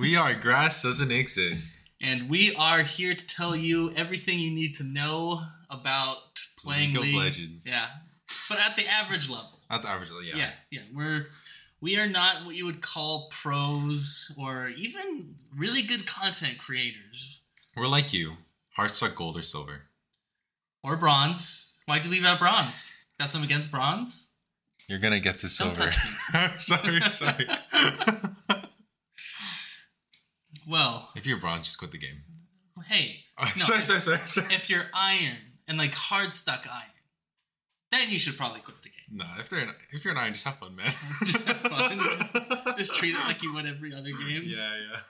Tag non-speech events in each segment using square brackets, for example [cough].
We are Grass Doesn't Exist. and we are here to tell you everything you need to know about playing League of League. Legends. Yeah, but at the average level. At the average, level, yeah. Yeah. yeah, We're we are not what you would call pros or even really good content creators We're like you. Hearts are gold or silver. or bronze. Why'd you leave out bronze? Got some against bronze? You're gonna get to Don't silver. touch [laughs] sorry, sorry. [laughs] Well, if you're bronze, just quit the game. hey, Oh, No, sorry, if- sorry, sorry, sorry. if you're iron and like hard stuck iron, then you should probably quit the game. No, if they're an, if you're an iron, just have fun, man. [laughs] Just have fun. Just- [laughs] Just treat it like you would every other game. Yeah, yeah.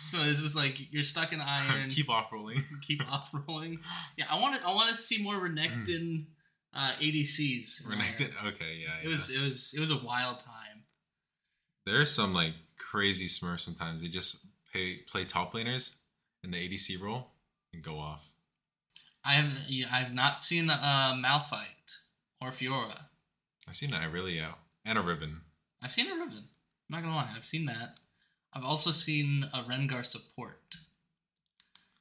So this is like you're stuck in iron. Keep off rolling. [laughs] keep off rolling. Yeah, I want to. I want to see more Renekton uh, ADCs. Renekton. Okay, yeah. It was. It was. It was a wild time. There's some like crazy smurfs sometimes. They just pay, play top laners in the ADC role and go off. I have. Yeah, I have not seen uh, Malphite or Fiora. I've seen really yeah, and a Riven. I've seen a Riven. I'm not gonna lie. I've seen that. I've also seen a Rengar support.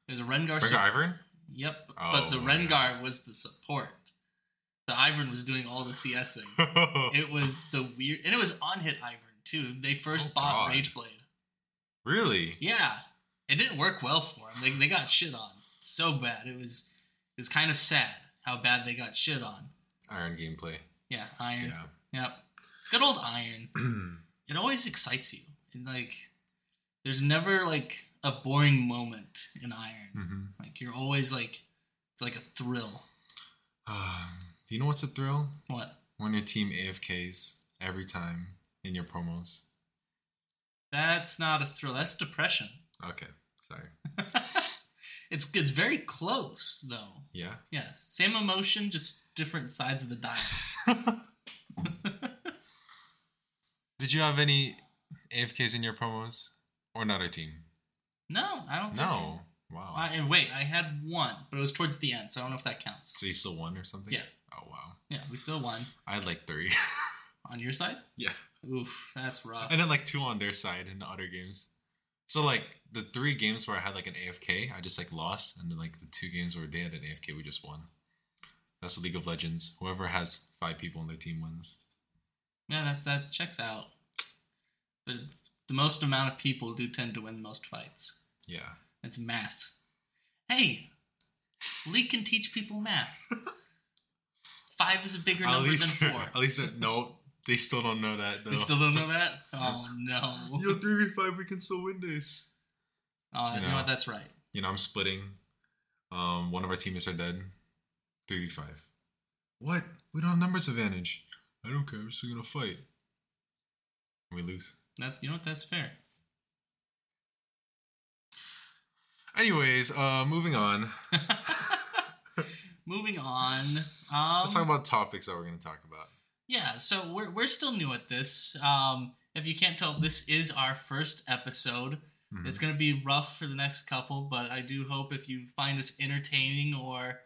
There's a Rengar. Rengar support. Ivern. Yep. Oh, but the yeah. Rengar was the support. The Ivern was doing all the CSing. [laughs] it was the weird, and it was on hit Ivern too. They first Oh, bought God. Rageblade. Really? Yeah, it didn't work well for them. They, they got shit on so bad. It was it was kind of sad how bad they got shit on. Iron gameplay. Yeah, Iron. Yeah. Yep. Good old Iron. [clears throat] it always excites you. And like, there's never like a boring moment in Iron. hmm Like you're always like, it's like a thrill. Um, [sighs] do you know what's a thrill? What? When your team AFKs every time in your promos. That's not a thrill. That's depression. Okay, sorry. [laughs] it's it's very close though. Yeah. Yes, same emotion, just different sides of the dial. [laughs] [laughs] Did you have any AFKs in your promos or another team? no, I don't. think No. Wow. I, and wait, I had one, but it was towards the end, so I don't know if that counts. So you still won or something? Yeah. Oh wow. Yeah, we still won. I had like three. On your side? yeah. Oof, that's rough. And then like two on their side in the other games. So like the three games where I had like an AFK, I just like lost, and then like the two games where they had an AFK, we just won. That's League of Legends. Whoever has five people on their team wins. yeah, that's that checks out. The the most amount of people do tend to win the most fights. Yeah. It's math. Hey, League can teach people math. [laughs] Five is a bigger At number least, than four. [laughs] at least no, they still don't know that. Though. You still don't know that? [laughs] Oh no. Yo, three v five, we can still win this. Oh, you know Yeah. what? That's right. You know, I'm splitting. Um, one of our teammates are dead. Three v five. What? We don't have numbers advantage. I don't care. We're still gonna fight. We lose. That you know what? That's fair. Anyways, uh, moving on. [laughs] [laughs] Moving on. Um, Let's talk about topics that we're gonna talk about. Yeah, so we're we're still new at this. Um, if you can't tell, this is our first episode. Mhm. It's gonna be rough for the next couple, but I do hope if you find us entertaining or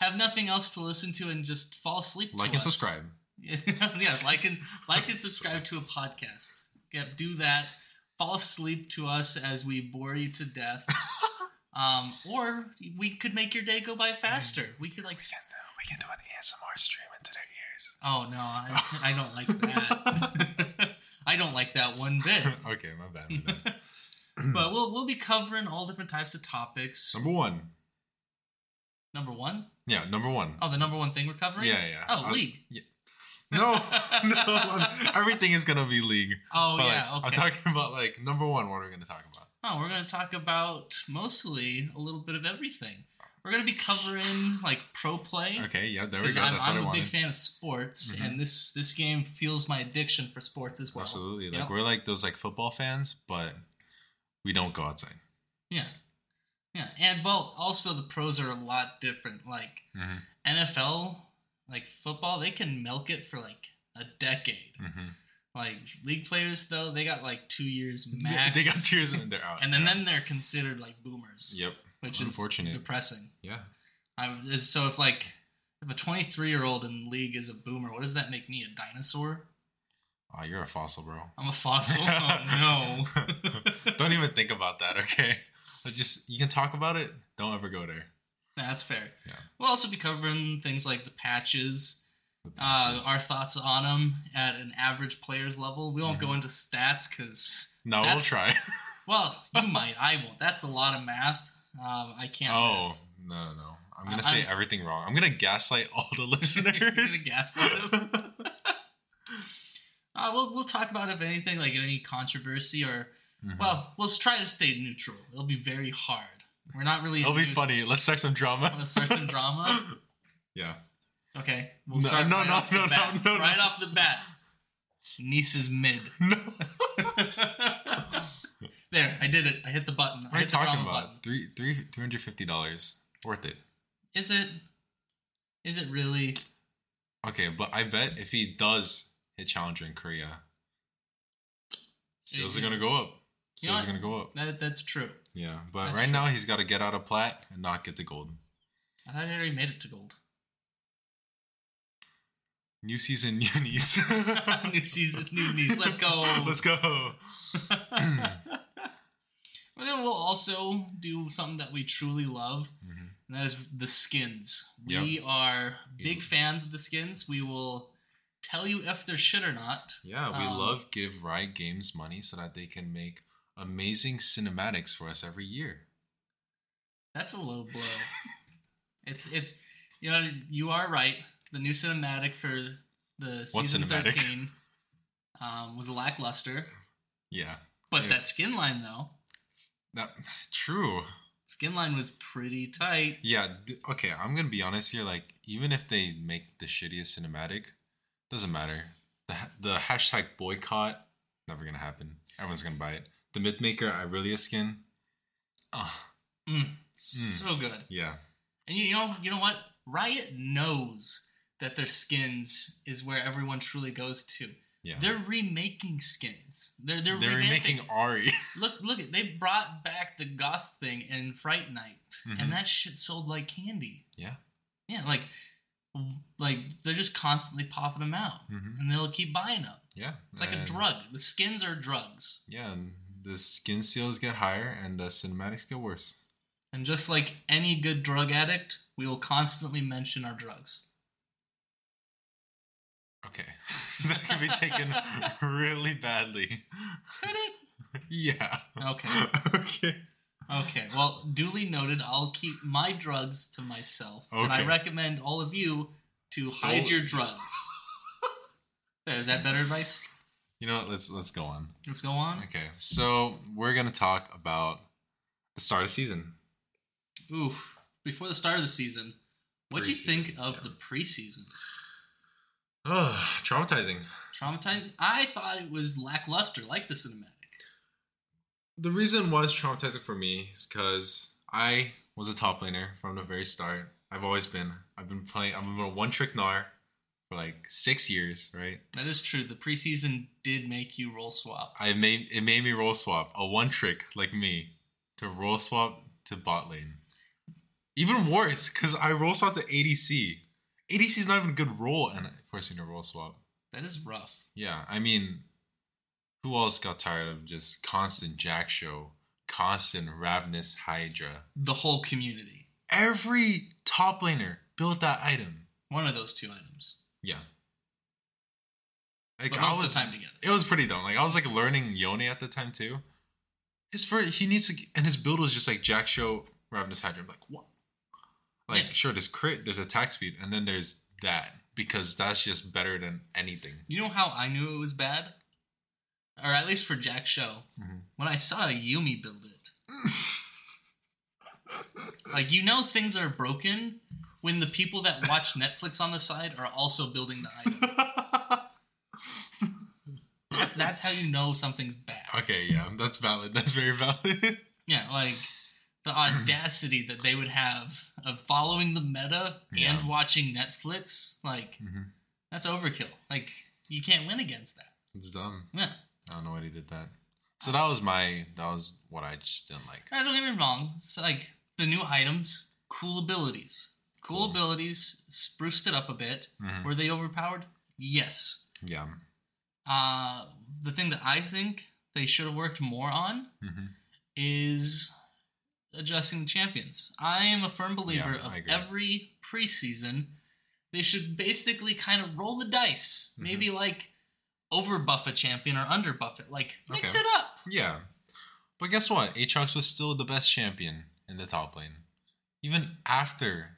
have nothing else to listen to and just fall asleep. Like and us. subscribe. [laughs] yeah, like and like and subscribe to a podcast. Yep, do that. Fall asleep to us as we bore you to death. [laughs] um, or we could make your day go by faster. We could like We can do an ASMR stream ears. Oh no, I, I don't like that. [laughs] I don't like that one bit. okay, my bad. My bad. [laughs] But we'll we'll be covering all different types of topics. number one. Number one? Yeah, number one. Oh, the number one thing we're covering? Yeah, yeah. Oh, I was- league. No, [laughs] no. Everything is gonna be league. Oh But, yeah, like, okay. I'm talking about like number one. What are we gonna talk about? oh, we're gonna talk about mostly a little bit of everything. We're gonna be covering like pro play. Okay, yeah, there we go. I'm, That's I'm I a wanted. big fan of sports, Mhm. and this this game fuels my addiction for sports as well. Absolutely. Like Yep. we're like those like football fans, but we don't go outside. Yeah, yeah, and well, also the pros are a lot different. Like Mm-hmm. NFL, like football, they can milk it for like a decade. Mm-hmm. Like league players, though, they got like two years max. They got tears and they're out. [laughs] and then then they're considered like boomers. Yep. Which is depressing. Yeah. I, so if like if a 23 year old in league is a boomer, what does that make me? A dinosaur? Oh, you're a fossil, bro. I'm a fossil. oh no. [laughs] Don't even think about that, okay? Just you can talk about it. Don't ever go there. That's fair. Yeah. We'll also be covering things like the patches, The uh, our thoughts on them at an average player's level. We won't go into stats because no, we'll try. [laughs] Well, you [laughs] might. I won't. That's a lot of math. Um, I can't. Oh math. no, no, no! I'm gonna I- say I'm- everything wrong. I'm gonna gaslight all the listeners. [laughs] You're gonna gaslight them. [laughs] [laughs] uh, we'll we'll talk about if anything like any controversy or Mhm. well, let's try to stay neutral. It'll be very hard. We're not really. It'll be funny. Let's start some drama. Let's start some drama. Yeah. Okay, we'll No, start no, right no, off the no, bat. no, no, right off the bat. Neace is mid. No. There, I did it. I hit the button. I What are you talking about? button. Three, three, three hundred fifty dollars. Worth it. Is it? Is it really? Okay, but I bet if he does hit challenger in Korea, sales are gonna go up. You know are gonna go up. That that's true. Yeah, but That's right true. now he's got to get out of plat and not get the gold. I thought I already made it to gold. New season, [laughs] new knees. [laughs] new season, new niece. Let's go. [laughs] Let's go. [clears throat] And then we'll also do something that we truly love, Mhm. and that is the skins. Yep. We are big Yeah. fans of the skins. We will tell you if they're shit or not. Yeah, we Um, love give Riot Games money so that they can make amazing cinematics for us every year. That's a low blow. it's it's you know you are right. The new cinematic for the season thirteen um, was lackluster, Yeah, but Yeah. that skin line though, that true. skin line was pretty tight. Yeah, d- okay, I'm gonna be honest here. Like, even if they make the shittiest cinematic, doesn't matter. The the hashtag boycott never gonna happen. Everyone's gonna buy it. The Mythmaker Irelia skin. Ah, Mm, So good. yeah, And you, you know, you know what? Riot knows that their skins is where everyone truly goes to. Yeah. They're remaking skins. They're they're, They're revamping. making Ahri. [laughs] Look look at they brought back the goth thing in Fright Night, Mhm. and that shit sold like candy. Yeah. Yeah, like like they're just constantly popping them out, hmm and they'll keep buying them. Yeah, It's like a drug. The skins are drugs, Yeah, and the skin seals get higher and the cinematics get worse. and just like any good drug addict, we will constantly mention our drugs. Okay, [laughs] that could be taken really badly. Could it? Yeah. Okay. okay. Okay, well, duly noted. I'll keep my drugs to myself, and I recommend all of you to hide Don't- your drugs. There, [laughs] is that better advice? You know what? Let's let's go on. Let's go on. Okay, so we're gonna talk about the start of season. Oof! Before the start of the season, what do you think of yeah. the preseason? Oh, traumatizing. Traumatizing. I thought it was lackluster, like the cinematic. The reason was traumatizing for me is because I was a top laner from the very start. I've always been. I've been playing. I've been a one trick Gnar for like six years, right? That is true. The preseason did make you role swap. I made it made me role swap a one trick like me to role swap to bot lane. Even worse, because I role swap to ADC. ADC is not even a good role, and it a role swap. That is rough. Yeah, I mean, who else got tired of just constant Jak'Sho, constant ravenous Hydra? The whole community. Every top laner built that item. One of those two items. Yeah. Like But I most was, of the time together. it was pretty dumb. Like I was like learning Yone at the time too. His first, he needs to, and his build was just like Jak'Sho, Ravenous Hydra. I'm like, what? Like, Yeah. sure, there's crit, there's attack speed, and then there's that because that's just better than anything. You know how I knew it was bad? Or at least for Jak'Sho. Mhm. When I saw Yuumi build it. like, you know things are broken when the people that watch Netflix on the side are also building the item. [laughs] That's, that's how you know something's bad. okay, yeah, that's valid. That's very valid. [laughs] Yeah, like the audacity that they would have of following the meta Yeah. and watching Netflix. Like, Mhm. that's overkill. Like, you can't win against that. it's dumb. Yeah. I don't know why he did that. So that was my, that was what I just didn't like. I don't get me wrong. It's like the new items, cool abilities. Cool, Cool. abilities, spruced it up a bit. Mhm. Were they overpowered? Yes. Yeah. Uh, the thing that I think they should have worked more on hmm is adjusting the champions. I am a firm believer Yeah, of every preseason they should basically kind of roll the dice. Mhm. Maybe like overbuff a champion or underbuff it. Like mix Okay. it up. Yeah. But guess what? Aatrox was still the best champion in the top lane. Even after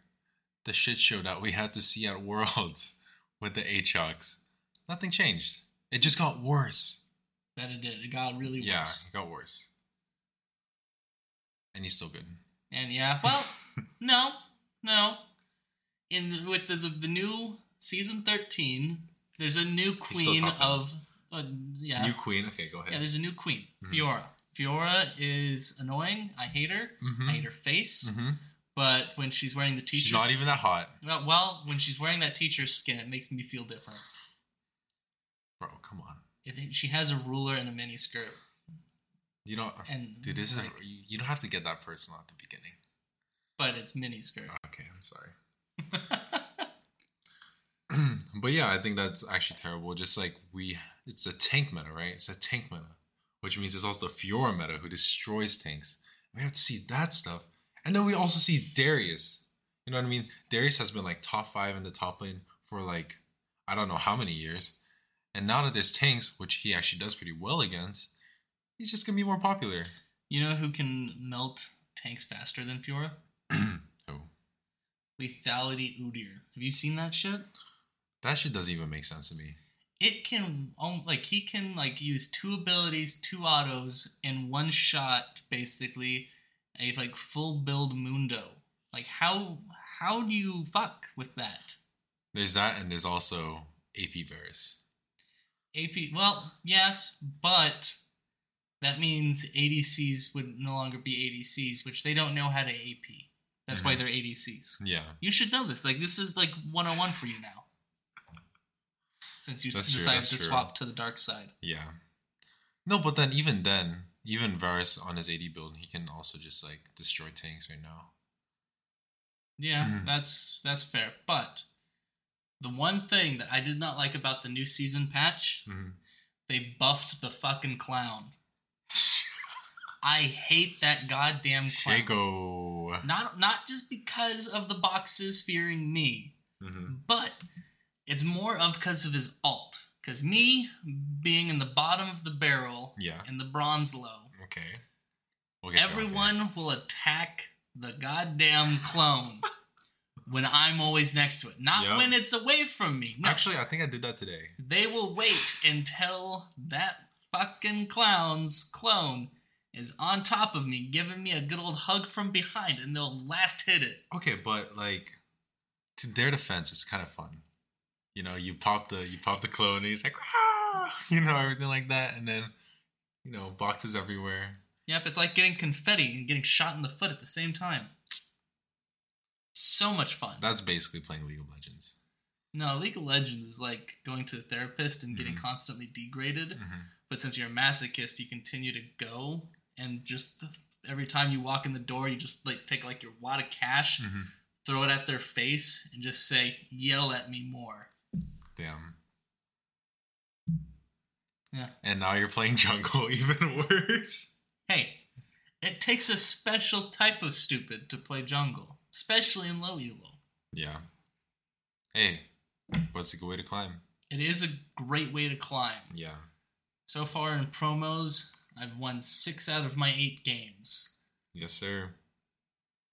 the shit show that we had to see at Worlds [laughs] with the Aatrox, nothing changed. It just got worse. That it did. It got really Yeah, worse. it got worse. And he's still good. And yeah, well, [laughs] no, no. In the, with the, the the new season thirteen, there's a new queen of uh, yeah New queen. Okay, go ahead. yeah. There's a new queen, Mhm. Fiora. Fiora is annoying. I hate her. Mhm. I hate her face. Mhm. But when she's wearing the teacher's She's not even that hot. well, well, when she's wearing that teacher's skin, it makes me feel different. Bro, come on. It, she has a ruler and a mini skirt, You don't. and Dude, this is. like, you, you don't have to get that personal at the beginning. but it's mini skirt. Okay, I'm sorry. [laughs] but yeah, I think that's actually terrible. Just like we, it's a tank meta, right? It's a tank meta, which means it's also the Fiora meta who destroys tanks. We have to see that stuff, and then we also see Darius. You know what I mean? Darius has been like top five in the top lane for like I don't know how many years, and now that there's tanks, which he actually does pretty well against, he's just gonna be more popular. You know who can melt tanks faster than Fiora? [clears throat] oh, Lethality Udyr. Have you seen that shit? that shit doesn't even make sense to me. It can um, like he can like use two abilities, two autos in one shot, basically a like full build Mundo. Like how how do you fuck with that? There's that, and there's also AP Varus. AP well, yes, but that means ADCs would no longer be ADCs, which they don't know how to AP. That's why Mhm. they're ADCs. Yeah, You should know this. Like this is like 101 for you now. Since you That's decided that's to true. swap to the dark side. yeah. No, but then even then, even Varus on his AD build, he can also just like destroy tanks right now. Yeah, Mhm. that's that's fair. But the one thing that I did not like about the new season patch, Mm-hmm. they buffed the fucking clown. [laughs] I hate that goddamn clown. Shaco. Not not just because of the boxes fearing me, Mm-hmm. but it's more of because of his alt. Because me being in the bottom of the barrel Yeah. in the bronze low, Okay. We'll get you out everyone will attack the goddamn clone [laughs] when I'm always next to it. Not Yep. when it's away from me. No, Actually, I think I did that today. they will wait until that fucking clown's clone is on top of me, giving me a good old hug from behind, and they'll last hit it. Okay, but like to their defense, it's kind of fun. You know, you pop the you pop the clone, and he's like, "Ah," [laughs] you know, everything like that, and then you know, boxes everywhere. Yep, it's like getting confetti and getting shot in the foot at the same time. So much fun. That's basically playing League of Legends. no, League of Legends is like going to a therapist and getting Mhm. constantly degraded. Mm-hmm. But since you're a masochist, you continue to go and just every time you walk in the door, you just like take like your wad of cash, Mm-hmm. throw it at their face, and just say, "Yell at me more." Damn. Yeah. And now you're playing jungle, [laughs] even worse. Hey, it takes a special type of stupid to play jungle, especially in low elo. Yeah. Hey, what's a good way to climb? It is a great way to climb. Yeah. So far in promos, I've won six out of my eight games. Yes, sir.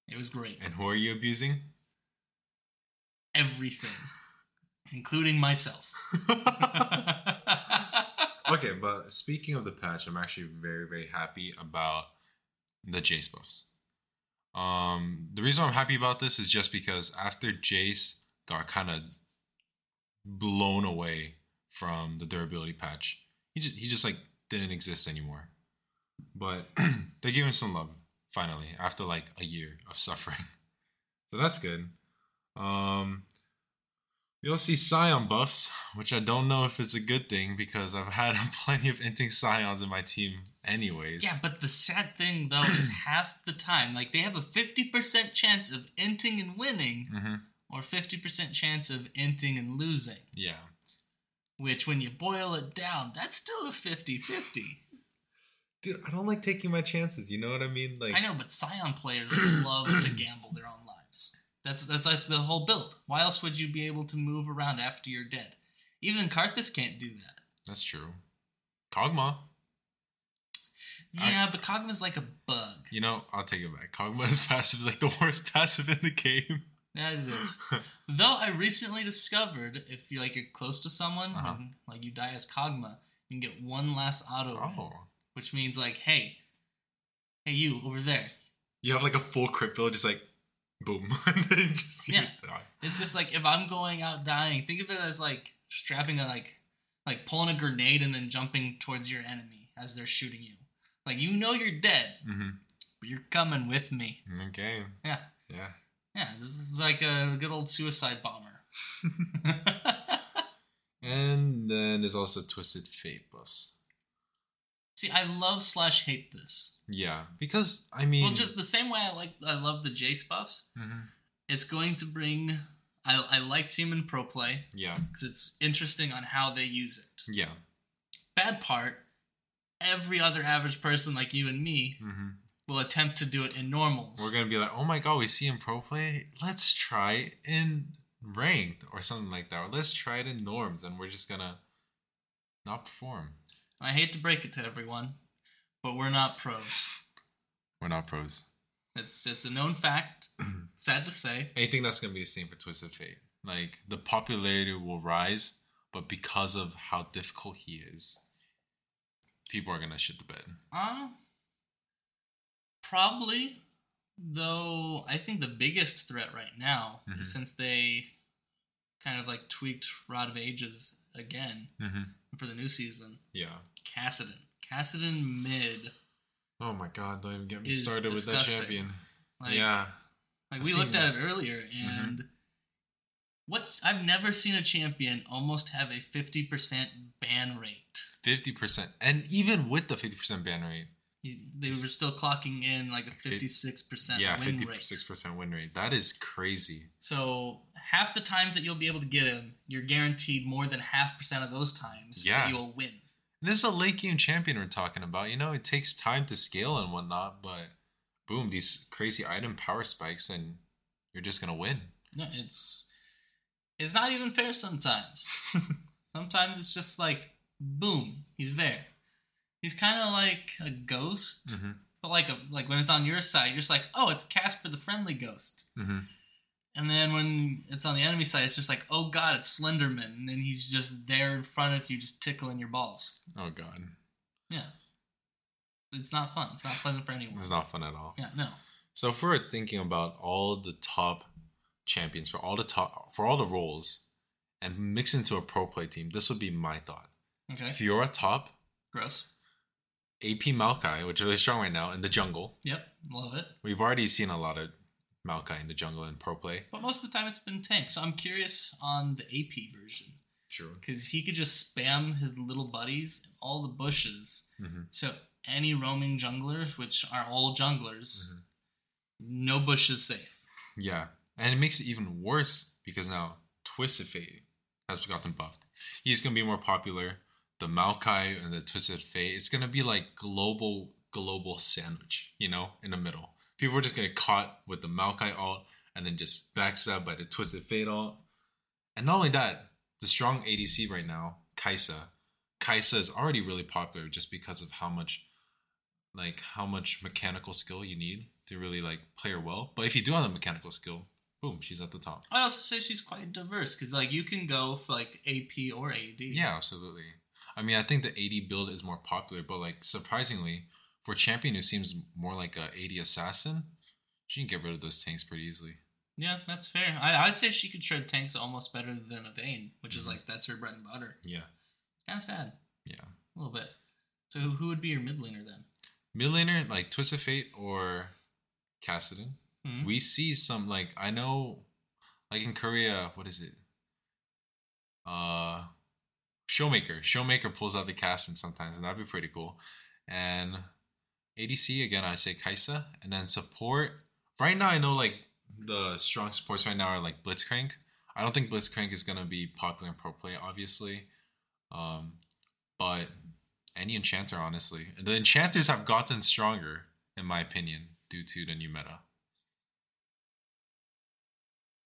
It was great. And who are you abusing? Everything, including myself. [laughs] [laughs] okay, but speaking of the patch, I'm actually very, very happy about the Jace buffs. Um, the reason I'm happy about this is just because after Jace got kind of blown away from the durability patch, he just, he just like didn't exist anymore. But [clears throat] they're giving some love finally after like a year of suffering, [laughs] so that's good. Um, You'll see Sion buffs, which I don't know if it's a good thing because I've had [laughs] plenty of inting Sions in my team anyways. yeah, but the sad thing though is [clears throat] half the time, like they have a fifty percent chance of inting and winning, hmm or fifty percent chance of inting and losing. Yeah. Which when you boil it down, that's still a 50-50. Dude, I don't like taking my chances. You know what I mean? Like I know, but Sion players [clears throat] love to gamble their own lives. That's that's like the whole build. Why else would you be able to move around after you're dead? Even Karthus can't do that. that's true. Kog'Maw. I- Yeah, but Kog'Maw's like a bug. You know, I'll take it back. Kog'Maw's [laughs] passive is like the worst passive in the game. That it is. [laughs] Though I recently discovered if you like you're close to someone, Uh-huh. and, like you die as Kog'Maw, you can get one last auto, win, oh. which means like, hey, hey you over there. You have like a full crit build, just like boom. [laughs] and then just you Yeah. [laughs] die. It's just like if I'm going out dying, think of it as like strapping a like like pulling a grenade and then jumping towards your enemy as they're shooting you. Like you know you're dead, Mm-hmm. but you're coming with me. Okay. Yeah. Yeah. Yeah, this is like a good old suicide bomber. [laughs] And then there's also Twisted Fate buffs. See, I love slash hate this. Yeah, because I mean, Well, just the same way I like I love the Jace buffs. Mhm. It's going to bring. I, I like Seaman Pro Play yeah, because it's interesting on how they use it. yeah. Bad part, every other average person like you and me hmm will attempt to do it in normals. We're gonna be like, oh my god, we see him pro play. Let's try it in ranked or something like that, or let's try it in norms, and we're just gonna not perform. I hate to break it to everyone, but we're not pros. [sighs] We're not pros. It's it's a known fact. [clears throat] Sad to say. I think that's gonna be the same for Twisted Fate. Like the popularity will rise, but because of how difficult he is, people are gonna shit the bed. Uh probably. Though I think the biggest threat right now Mhm. is since they kind of like tweaked Rod of Ages again Mm-hmm. for the new season. Yeah. Kassadin. Kassadin mid. Oh my god! Don't even get me started with that champion. Like, yeah. Like I've we looked that. at it earlier and what I've never seen a champion almost have a fifty percent ban rate. Fifty percent, and even with the fifty percent ban rate, He- They were still clocking in like a fifty-six percent yeah, win fifty rate. six percent win rate. That is crazy. So half the times that you'll be able to get him, you're guaranteed more than half percent of those times Yeah. that you'll win. And this is a late game champion we're talking about. You know, it takes time to scale and whatnot, but boom, these crazy item power spikes, and you're just gonna win. No, it's it's not even fair sometimes. [laughs] sometimes it's just like boom, he's there. He's kind of like a ghost, Mm-hmm. but like a like when it's on your side, you're just like, oh, it's Casper the friendly ghost. Mm-hmm. And then when it's on the enemy side, it's just like, oh god, it's Slenderman, and then he's just there in front of you, just tickling your balls. Oh god, Yeah, it's not fun. It's not pleasant for anyone. it's not fun at all. Yeah, no. So if we're thinking about all the top champions for all the top for all the roles, and mix into a pro play team, this would be my thought. Okay, Fiora top, gross. AP Maokai, which is really strong right now in the jungle. Yep, love it. We've already seen a lot of Maokai in the jungle in pro play. But most of the time, it's been tank. So I'm curious on the AP version. Sure. because he could just spam his little buddies in all the bushes. Mhm. So any roaming junglers, which are all junglers, no bush is safe. Yeah, and it makes it even worse because now Twisted Fate has gotten buffed. He's gonna be more popular. The Maokai and the Twisted Fate, it's gonna be like global global sandwich, you know, in the middle. People are just gonna get caught with the Maokai ult and then just backstab by the Twisted Fate ult. And not only that, the strong ADC right now, Kai'Sa. Kai'Sa is already really popular just because of how much like how much mechanical skill you need to really like play her well. But if you do have the mechanical skill, boom, she's at the top. I'd also say she's quite diverse because like you can go for like AP or AD. Yeah, absolutely. I mean, I think the AD build is more popular, but like surprisingly, for champion who seems more like a AD assassin, she can get rid of those tanks pretty easily. yeah, that's fair. I, I'd say she could shred tanks almost better than a Vayne, which is Mhm. like that's her bread and butter. Yeah, Kind of sad, yeah. a little bit. So who, would be your mid laner then? Mid laner like Twisted Fate or Kassadin. Mhm. We see some like I know, like in Korea, what is it? Uh, Showmaker. Showmaker pulls out the Kassadin sometimes, and that'd be pretty cool. And ADC again, I say Kai'Sa, and then support. Right now, I know like the strong supports right now are like Blitzcrank. I don't think Blitzcrank is gonna be popular in pro play, obviously. Um, but any enchanter, honestly, the enchanters have gotten stronger, in my opinion, due to the new meta.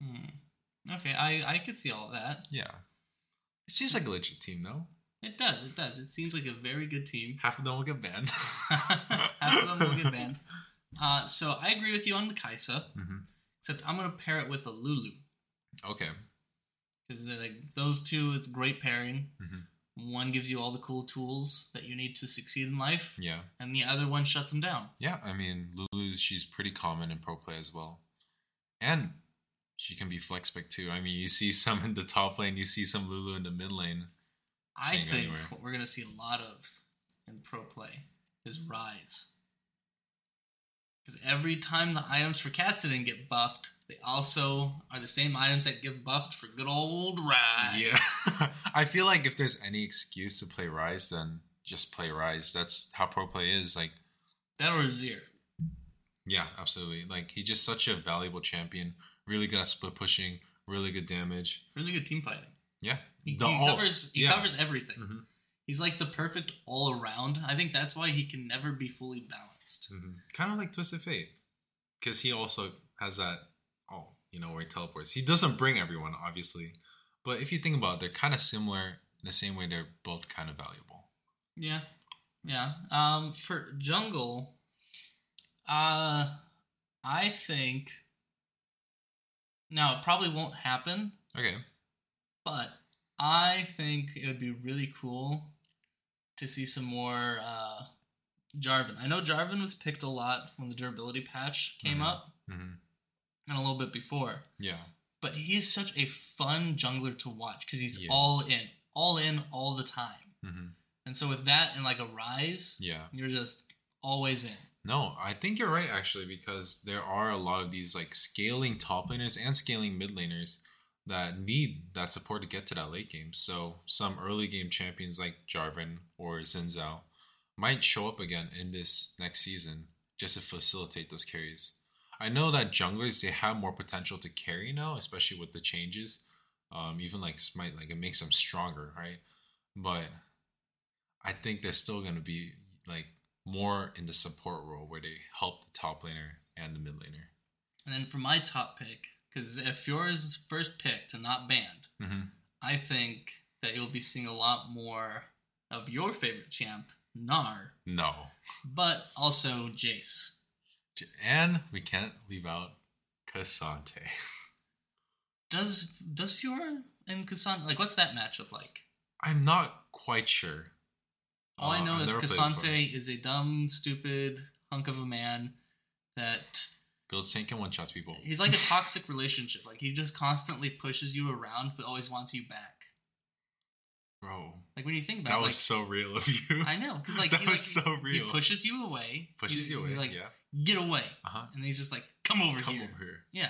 Hmm. Okay, I I could see all that. Yeah, it seems like a legit team, though. It does. It does. It seems like a very good team. Half of them will get banned. [laughs] Half of them will get banned. Uh, so I agree with you on the Kai'Sa, Mhm. except I'm gonna pair it with a Lulu Okay. because like those two, it's great pairing. Mhm. One gives you all the cool tools that you need to succeed in life, Yeah. and the other one shuts them down. Yeah, I mean, Lulu, she's pretty common in pro play as well. And she can be flex pick too. I mean, you see some in the top lane, you see some Lulu in the mid lane. I think anywhere. what we're gonna see a lot of in pro play is Ryze. Because every time the items for Kassadin get buffed, they also are the same items that get buffed for good old Ryze. Yeah. [laughs] I feel like if there's any excuse to play Ryze, then just play Rise. That's how pro play is. Like, That or Azir. yeah, absolutely. Like, he's just such a valuable champion. Really good at split pushing, really good damage. Really good team fighting. Yeah. He, he covers he yeah. covers everything. Mhm. He's like the perfect all around. I think that's why he can never be fully balanced. Kind of like Twisted Fate. Because he also has that, oh, you know, where he teleports. He doesn't bring everyone, obviously. But if you think about it, they're kind of similar in the same way they're both kind of valuable. Yeah. Yeah. Um for jungle, uh I think now it probably won't happen, Okay. but I think it would be really cool to see some more uh Jarvan. I know Jarvan was picked a lot when the durability patch came Mhm. up hmm and a little bit before. Yeah. but he's such a fun jungler to watch because he's Yes. all in, all in all the time. hmm And so with that and like a Ryze, Yeah. you're just always in. No, I think you're right actually because there are a lot of these like scaling top laners and scaling mid laners that need that support to get to that late game. So some early game champions like Jarvan or Xin Zhao might show up again in this next season just to facilitate those carries. I know that junglers they have more potential to carry now, especially with the changes. Um, even like smite, like it makes them stronger, right? But I think they're still gonna be like more in the support role where they help the top laner and the mid laner. And then for my top pick, because if yours is first picked and not banned, Mm-hmm. I think that you'll be seeing a lot more of your favorite champ, Gnar, No, but also Jace. and we can't leave out K'Sante. Does does Fiora and K'Sante like what's that matchup like? I'm not quite sure. All I Uh, know is never played before. K'Sante is a dumb, stupid hunk of a man that Builds tank and one shots people. he's like a [laughs] toxic relationship. Like he just constantly pushes you around, but always wants you back. Bro, Like when you think that about, it, That was like so real of you. I know because like [laughs] that he, like, was so he pushes you away, Pushes He's- you away. He's like, yeah. get away, Uh huh. and he's just like, come over Come here. Come over here. Yeah,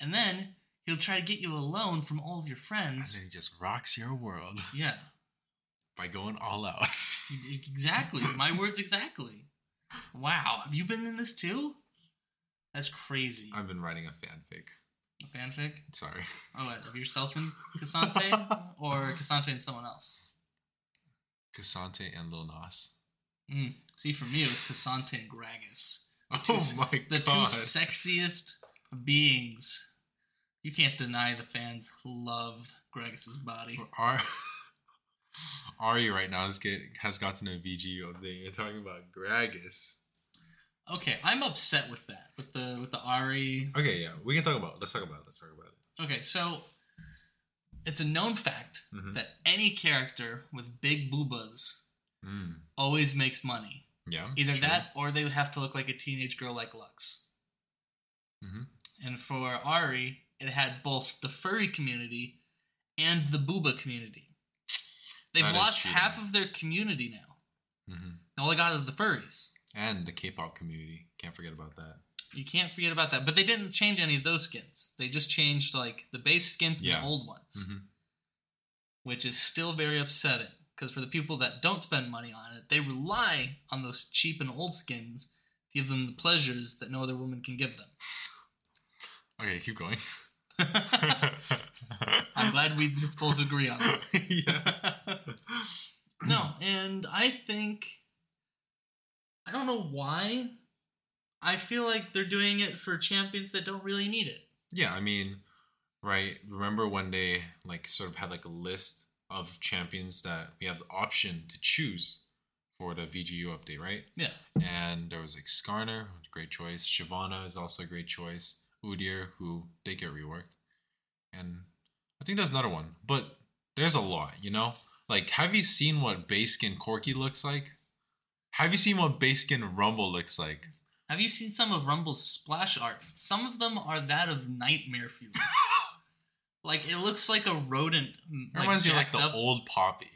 and then he'll try to get you alone from all of your friends. And then he just rocks your world yeah, by going all out. [laughs] exactly. My words exactly. Wow, have you been in this too? That's crazy. I've been writing a fanfic. A fanfic? Sorry. Oh, what, of yourself and K'Sante, [laughs] or K'Sante and someone else? K'Sante and Lil Nas. Mm. See, for me, it was K'Sante and Gragas. Oh two- my god. The two sexiest beings. You can't deny the fans love Gragas' body. Ar- Ahri right now has get has gotten a VG update. You're talking about Gragas. Okay, I'm upset with that. With the with the Ahri. Okay, yeah, we can talk about. It. Let's talk about. It. Let's talk about it. Okay, so it's a known fact Mhm. that any character with big boobas Mm, always makes money. yeah, Either true. that or they would have to look like a teenage girl like Lux. Mhm. And for Ahri, it had both the furry community and the booba community. They've That lost half of their community now. Mhm. All they got is the furries. and the K-pop community. Can't forget about that. You can't forget about that. But they didn't change any of those skins. They just changed like the base skins and Yeah. the old ones, Mhm. which is still very upsetting. Because for the people that don't spend money on it, they rely on those cheap and old skins to give them the pleasures that no other woman can give them. [sighs] Okay, keep going. [laughs] [laughs] I'm glad we both agree on that. yeah. no, and I think I don't know why. I feel like they're doing it for champions that don't really need it. Yeah, I mean, right. Remember when they like sort of had like a list of champions that we have the option to choose for the VGU update, right? Yeah. And there was like Skarner, great choice. Shyvana is also a great choice. Udyr, who they get reworked. And I think there's another one. But there's a lot, you know? Like, have you seen what base skin Corki looks like? Have you seen what base skin Rumble looks like? Have you seen some of Rumble's splash arts? Some of them are that of Nightmare Fuel. [laughs] like it looks like a rodent. It reminds me of like the up. old Poppy.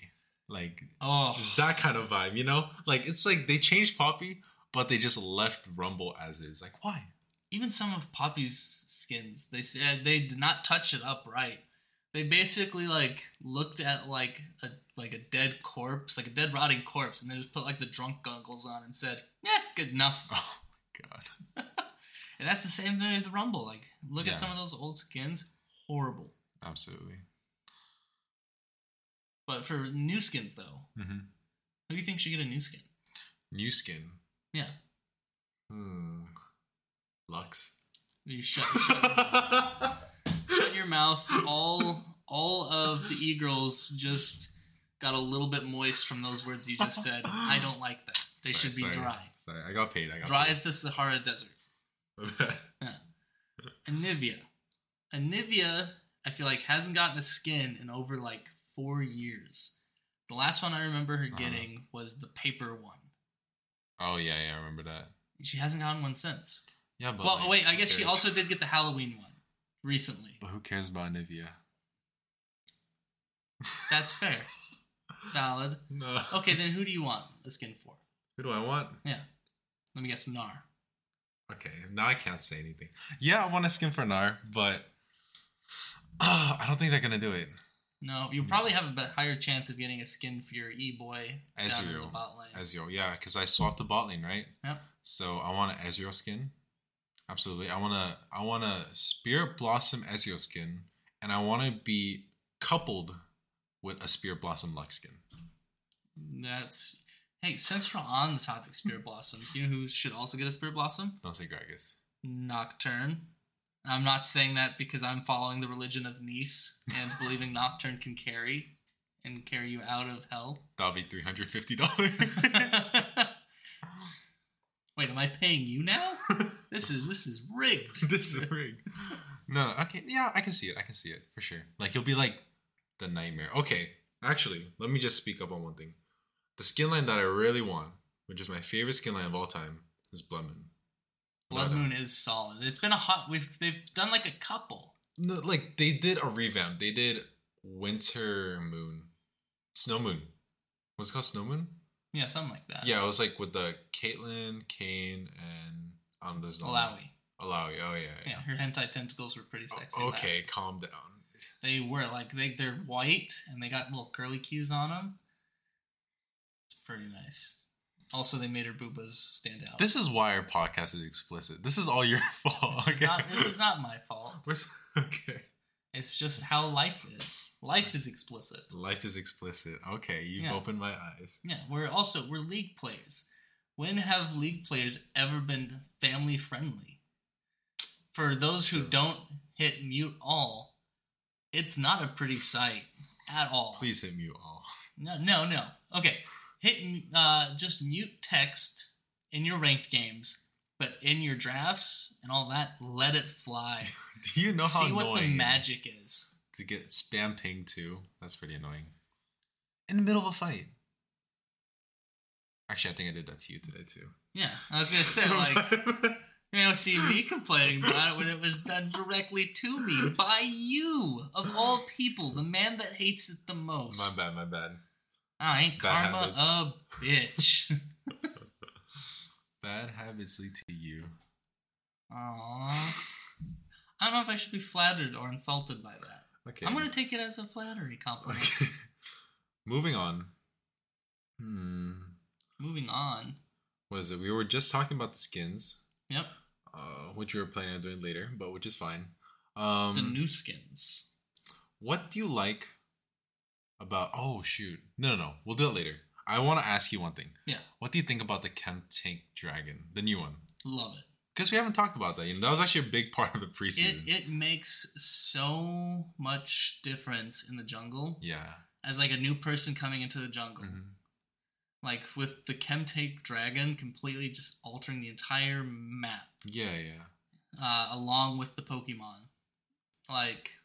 Like Oh, it's that kind of vibe, you know? Like it's like they changed Poppy, but they just left Rumble as is. Like why? Even some of Poppy's skins, they said they did not touch it up right. They basically like looked at like a like a dead corpse, like a dead rotting corpse, and they just put like the drunk goggles on and said, "Yeah, good enough." Oh my god. [laughs] And that's the same thing with the Rumble. Like, look Yeah. at some of those old skins, horrible. Absolutely. But for new skins though, hmm who do you think should get a new skin? New skin. Yeah, Hmm. Lux. you shut, shut, your mouth. shut your mouth. All all of the e girls just got a little bit moist from those words you just said. I don't like that. They Sorry, should be sorry. dry. Sorry, I got paid. I got Dry as the Sahara Desert. [laughs] paid. Anivia. Anivia, I feel like hasn't gotten a skin in over like four years. The last one I remember her Uh-huh. getting was the paper one. oh yeah, yeah, I remember that. She hasn't gotten one since. Yeah, but well, like, wait, I guess she also did get the Halloween one recently. But who cares about Nivea? That's fair. [laughs] Valid. No. Okay, then who do you want a skin for? Who do I want? Yeah. Let me guess, Gnar. Okay, now I can't say anything. Yeah, I want a skin for Gnar, but uh, [clears throat] I don't think they're gonna do it. No, you probably have a bit higher chance of getting a skin for your E boy down in the Ezreal. bot lane. Ezreal, yeah, because I swapped the bot lane, right? Yep. So I want an Ezreal skin. Absolutely. I want to I want to Spirit Blossom Ezreal skin, and I want to be coupled with a Spirit Blossom Lux skin. That's hey. Since we're on the topic spirit blossoms, you know who should also get a spirit blossom? Don't say Gragas. Nocturne. I'm not saying that because I'm following the religion of Neace and believing Nocturne can carry and carry you out of hell. That'll be three hundred fifty dollars. [laughs] [laughs] Wait, am I paying you now? [laughs] This is this is rigged. [laughs] this is rigged. No, okay, yeah, I can see it. I can see it for sure. Like you'll be like the nightmare. Okay, actually, let me just speak up on one thing. The skin line that I really want, which is my favorite skin line of all time, is Blood Moon. Blood. Moon is solid. It's been a hot. We've they've done like a couple. No, like they did a revamp. They did Winter Moon, Snow Moon. What's it called? Snow Moon. Yeah, something like that. Yeah, it was like with the Caitlyn, Kayn, and um, there's Malawi. Illaoi. Oh yeah, Yeah, yeah. her hentai tentacles were pretty sexy. Oh, okay, calm down. They were like they they're white and they got little curly cues on them. It's pretty nice. Also, they made her boobas stand out. This is why our podcast is explicit. This is all your [laughs] fault. This is not, this is not my fault. [laughs] Okay. It's just how life is. Life is explicit. Life is explicit. Okay, you've Yeah. opened my eyes. Yeah, we're also we're league players. When have league players ever been family friendly? For those who don't hit mute all, it's not a pretty sight at all. Please hit mute all. No, no, no. Okay, hit uh, just mute text in your ranked games, but in your drafts and all that, let it fly. [laughs] [laughs] Do you know how annoying See what the magic is. to get spam ping too? That's pretty annoying. In the middle of a fight. Actually, I think I did that to you today too. Yeah, I was gonna say like [laughs] you don't see me complaining about it when it was done directly to me by you of all people, the man that hates it the most. my bad, my bad. Ah, ain't Bad karma habits. a bitch? [laughs] Bad habits lead to you. Aww. I don't know if I should be flattered or insulted by that. Okay. I'm gonna take it as a flattery compliment. Okay. [laughs] Moving on. Hmm. Moving on. What is it? We were just talking about the skins, Yep, uh, which we were planning on doing later, but which is fine. Um, the new skins. what do you like about. Oh shoot! No, no, no. We'll do it later. I want to ask you one thing. Yeah. What do you think about the Chemtech Dragon, the new one? Love it. Because we haven't talked about that. You know, that was actually a big [laughs] part of the preseason. it makes so much difference in the jungle yeah. as like a new person coming into the jungle. Mhm. Like with the Chemtech Dragon completely just altering the entire map. Yeah, yeah. uh, along with the Pokemon. Like,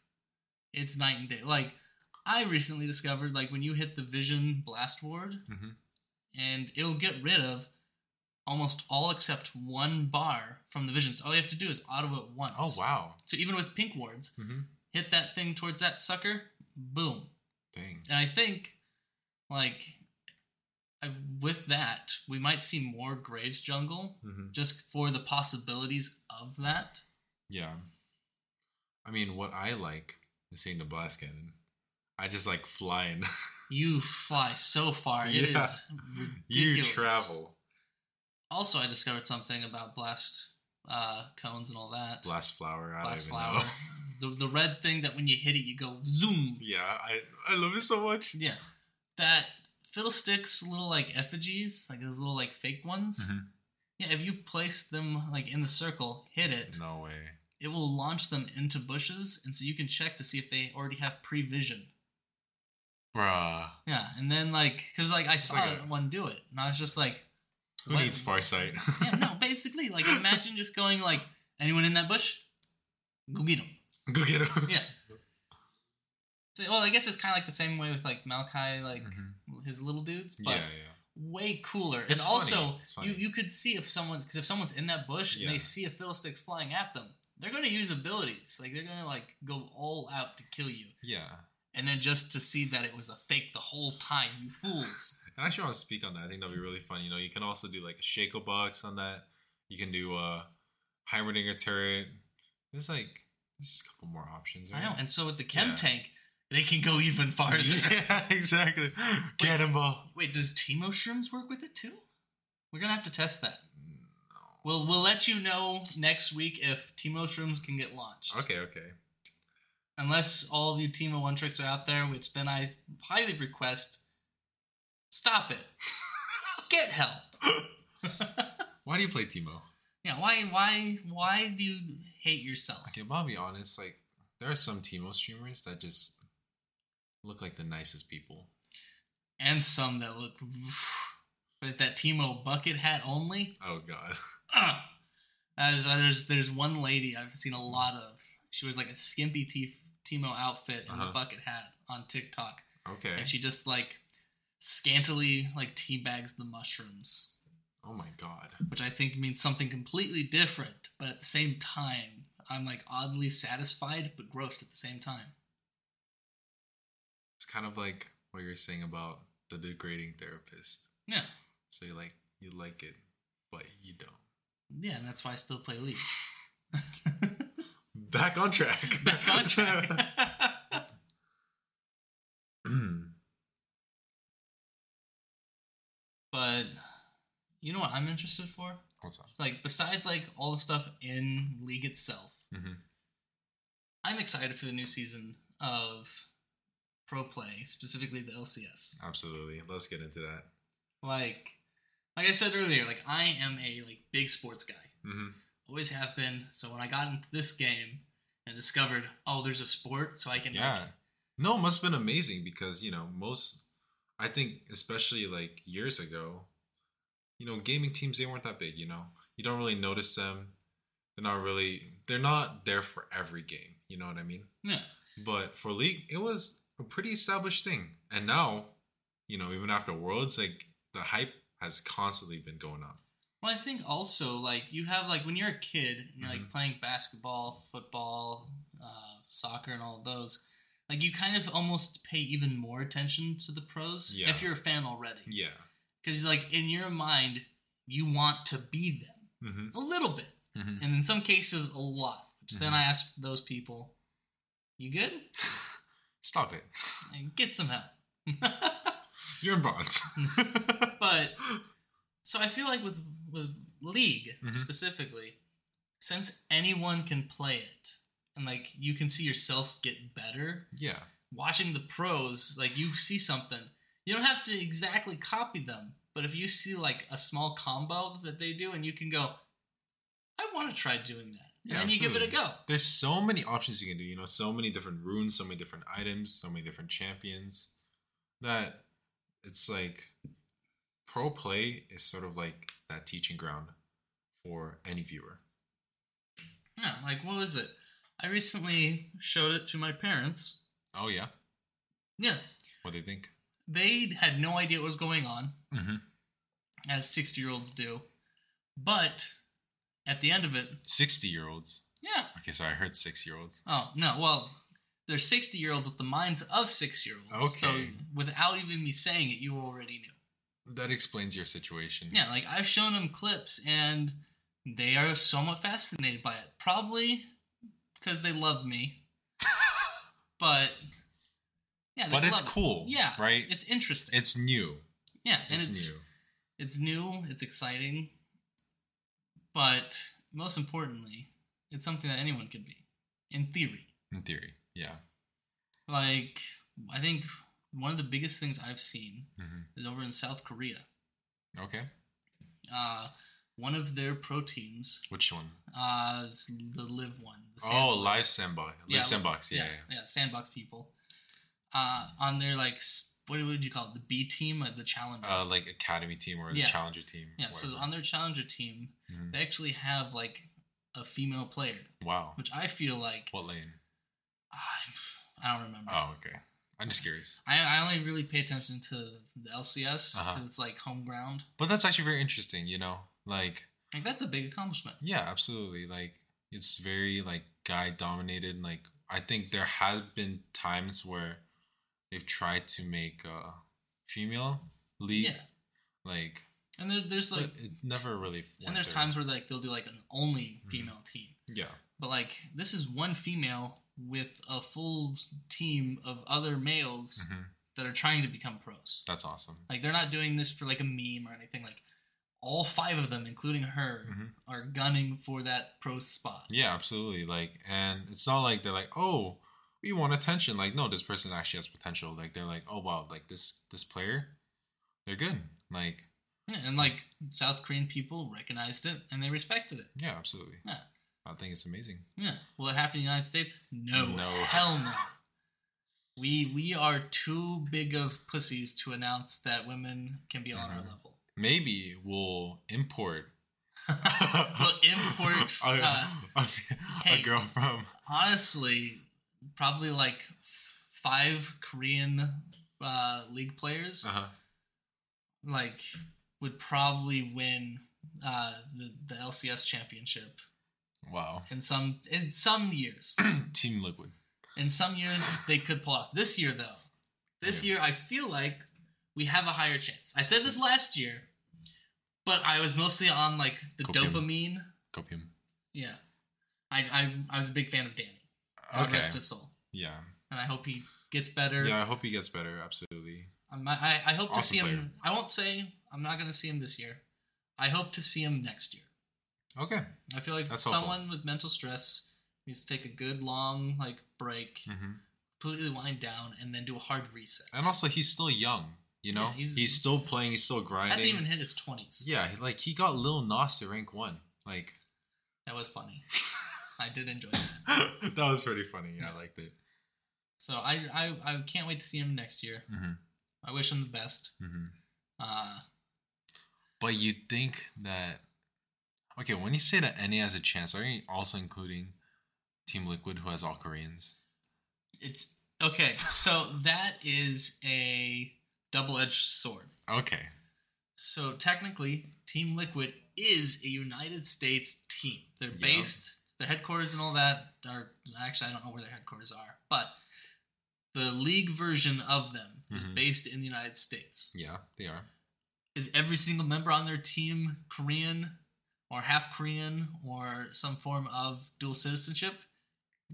it's night and day. Like, I recently discovered, like, when you hit the Vision Blast Ward, hmm and it'll get rid of almost all except one bar from the visions. All you have to do is auto it once. Oh wow. So even with pink wards, hmm hit that thing towards that sucker, boom. Dang. And I think, like, I, with that, we might see more Graves Jungle hmm just for the possibilities of that. Yeah. I mean, what I like is seeing the blast cannon. I just like flying. [laughs] You fly so far. It is Yeah. you ridiculous. travel. Also, I discovered something about blast uh, cones and all that. Blast flower. I Blast flower. know. [laughs] The, the red thing that when you hit it, you go zoom. Yeah, I I love it so much. Yeah. That Fiddlesticks little like effigies, like those little like fake ones. Mhm. Yeah, if you place them like in the circle, hit it, No way. it will launch them into bushes, and so you can check to see if they already have prevision. Bruh. Yeah, and then like, cause like I saw like a- one do it, and I was just like, Who what- needs farsight? [laughs] yeah, no, basically, like imagine just going like, anyone in that bush, go get them. Go get him. Yeah. So, well, I guess it's kind of like the same way with like Malachi, like Mhm. his little dudes, but Yeah, yeah. way cooler. It's and also, funny. Funny. you you could see if someone because if someone's in that bush Yeah. and they see a fiddlesticks flying at them, they're going to use abilities. Like they're going to like go all out to kill you, Yeah. And then just to see that it was a fake the whole time, you fools. [laughs] And I actually want to speak on that. I think that'll be really fun. You know, you can also do like a Shaco box on that. You can do uh, a Heimerdinger turret. There's like there's a couple more options. I know. And so with the chem Yeah. tank, they can go even farther. [laughs] yeah, exactly. [laughs] Cannonball. Wait, does Teemo Shrooms work with it too? We're gonna have to test that. Mm, no. We'll we'll let you know next week if Teemo Shrooms can get launched. Okay, okay. Unless all of you Teemo One Tricks are out there, which then I highly request, stop it. [laughs] Get help. [laughs] Why do you play Teemo? yeah, why why why do you hate yourself? Okay, but I'll be honest. Like, there are some Teemo streamers that just look like the nicest people. And some that look [sighs] but that Teemo bucket hat only. Oh God. [laughs] Uh, there's, there's there's one lady I've seen a lot of. She was like a skimpy T- Teemo outfit and Uh-huh. a bucket hat on TikTok, Okay. and she just like scantily like teabags the mushrooms, oh my God. which I think means something completely different. But at the same time, I'm like oddly satisfied but grossed at the same time. It's kind of like what you're saying about the degrading therapist. Yeah, So you like you like it, but you don't. yeah, and that's why I still play League. [laughs] [laughs] Back on track. [laughs] Back on track. [laughs] but you know what I'm interested for? What's up? Like besides like all the stuff in League itself, hmm I'm excited for the new season of Pro Play, specifically the LCS. Absolutely. Let's get into that. Like, like I said earlier, like I am a like big sports guy, hmm always have been. So when I got into this game and discovered, oh, there's a sport, so I can Yeah. like, No, it must have been amazing because you know most. I think especially like years ago, you know, gaming teams they weren't that big. You know, you don't really notice them. They're not really. They're not there for every game. You know what I mean? yeah, But for League, it was a pretty established thing. And now, you know, even after Worlds, like the hype has constantly been going up. Well, I think also like you have like when you're a kid and you're like Mhm. playing basketball, football, uh, soccer, and all of those. Like you kind of almost pay even more attention to the pros Yeah. if you're a fan already, Yeah. because like in your mind you want to be them Mm-hmm. a little bit, Mm-hmm. and in some cases a lot. Which then Mhm. I ask those people, "You good? [laughs] Stop it. Like, Get some help." [laughs] You're in bronze. but [laughs] so I feel like with with League Mhm. specifically, since anyone can play it and like you can see yourself get better, yeah. watching the pros, like you see something, you don't have to exactly copy them, but if you see like a small combo that they do, and you can go, I want to try doing that, and Yeah, then you give it a go. There's so many options you can do. You know, so many different runes, so many different items, so many different champions. That it's like pro play is sort of like that teaching ground for any viewer. Yeah, like what was it? I recently showed it to my parents. Oh yeah, Yeah, what do you think? they had no idea what was going on, Mm-hmm. as sixty-year-olds do. But at the end of it, Sixty year olds. yeah. Okay, so I heard six year olds. Oh no, well, they're sixty-year-olds with the minds of six-year-olds. Okay. So without even me saying it, you already knew. That explains your situation. Yeah, like I've shown them clips, and they are somewhat fascinated by it. Probably because they love me. [laughs] but yeah, but it's love it. cool. Yeah, right. It's interesting. It's new. yeah, and It's, it's new. it's new. It's exciting. But most importantly, it's something that anyone could be, in theory. in theory. Yeah. Like I think one of the biggest things I've seen hmm is over in South Korea. Okay. Uh, one of their pro teams, Which one? uh, the Live one. The Oh, live sandbox. Live Yeah, sandbox. Yeah, yeah, yeah. yeah, Sandbox people. Uh, on their like, what would you call it? The B team, uh, the Challenger. Uh, like academy team or the Yeah. challenger team. yeah. So on their Challenger team, Mhm. they actually have like a female player, wow. which I feel like What lane? ah, [sighs] I don't remember. Oh, okay. I'm just curious. I, I only really pay attention to the LCS because Uh-huh. it's like home ground. But that's actually very interesting. You know, like Like that's a big accomplishment. yeah, absolutely. Like it's very like guy dominated. Like I think there have been times where they've tried to make a female league. Yeah, Like, and there, there's like, it never really. and there's there. times where like they'll do like an only Mhm. female team, Yeah. but like this is one female with a full team of other males hmm that are trying to become pros. That's awesome. Like they're not doing this for like a meme or anything. Like all five of them, including her, Mhm. are gunning for that pro spot. Yeah, absolutely. Like, and it's not like they're like, oh, we want attention. Like, no, this person actually has potential. Like, they're like, oh wow, like this this player, they're good. Like, Yeah, and like South Korean people recognized it and they respected it. yeah, absolutely. Yeah. I think it's amazing. Yeah. Will it happen in the United States? No. No. Hell no. We we are too big of pussies to announce that women can be on our Mhm. level. Maybe we'll import. [laughs] We'll import, [laughs] a, uh, a, a hey. girl from. Honestly, probably like five Korean uh, league players Uh-huh. like would probably win uh, the the LCS championship Wow. in some in some years. [clears throat] Team Liquid. In some years, they could pull off. This year, though, this Yeah. year, I feel like we have a higher chance. I said this last year, but I was mostly on like the Copium. dopamine. Copium. Yeah, I, I I was a big fan of Danny. God Okay. rest his soul, Yeah. and I hope he gets better. Yeah. I hope he gets better. Absolutely. Um, I, I hope to Awesome see him. I won't say I'm not going to see him this year. I hope to see him next year. Okay. I feel like That's helpful. someone with mental stress needs to take a good long like break, hmm completely wind down, and then do a hard reset. And also, he's still young. You know, Yeah, he's- he's, still playing. He's still grinding. hasn't even hit his twenties. Yeah, like he got Lil Nas to rank one. Like That was funny. [laughs] I did enjoy that. [laughs] that was pretty funny. Yeah, Yeah. I liked it. So I, I I can't wait to see him next year. hmm I wish him the best. hmm Uh, But you think that okay? When you say that NA has a chance, are you also including Team Liquid, who has all Koreans? it's okay. So that is a double-edged sword. Okay. So technically, Team Liquid is a United States team. They're Yeah. based, their headquarters and all that are actually I don't know where their headquarters are, but the league version of them is Mhm. based in the United States. Yeah, they are. Is every single member on their team Korean or half Korean or some form of dual citizenship?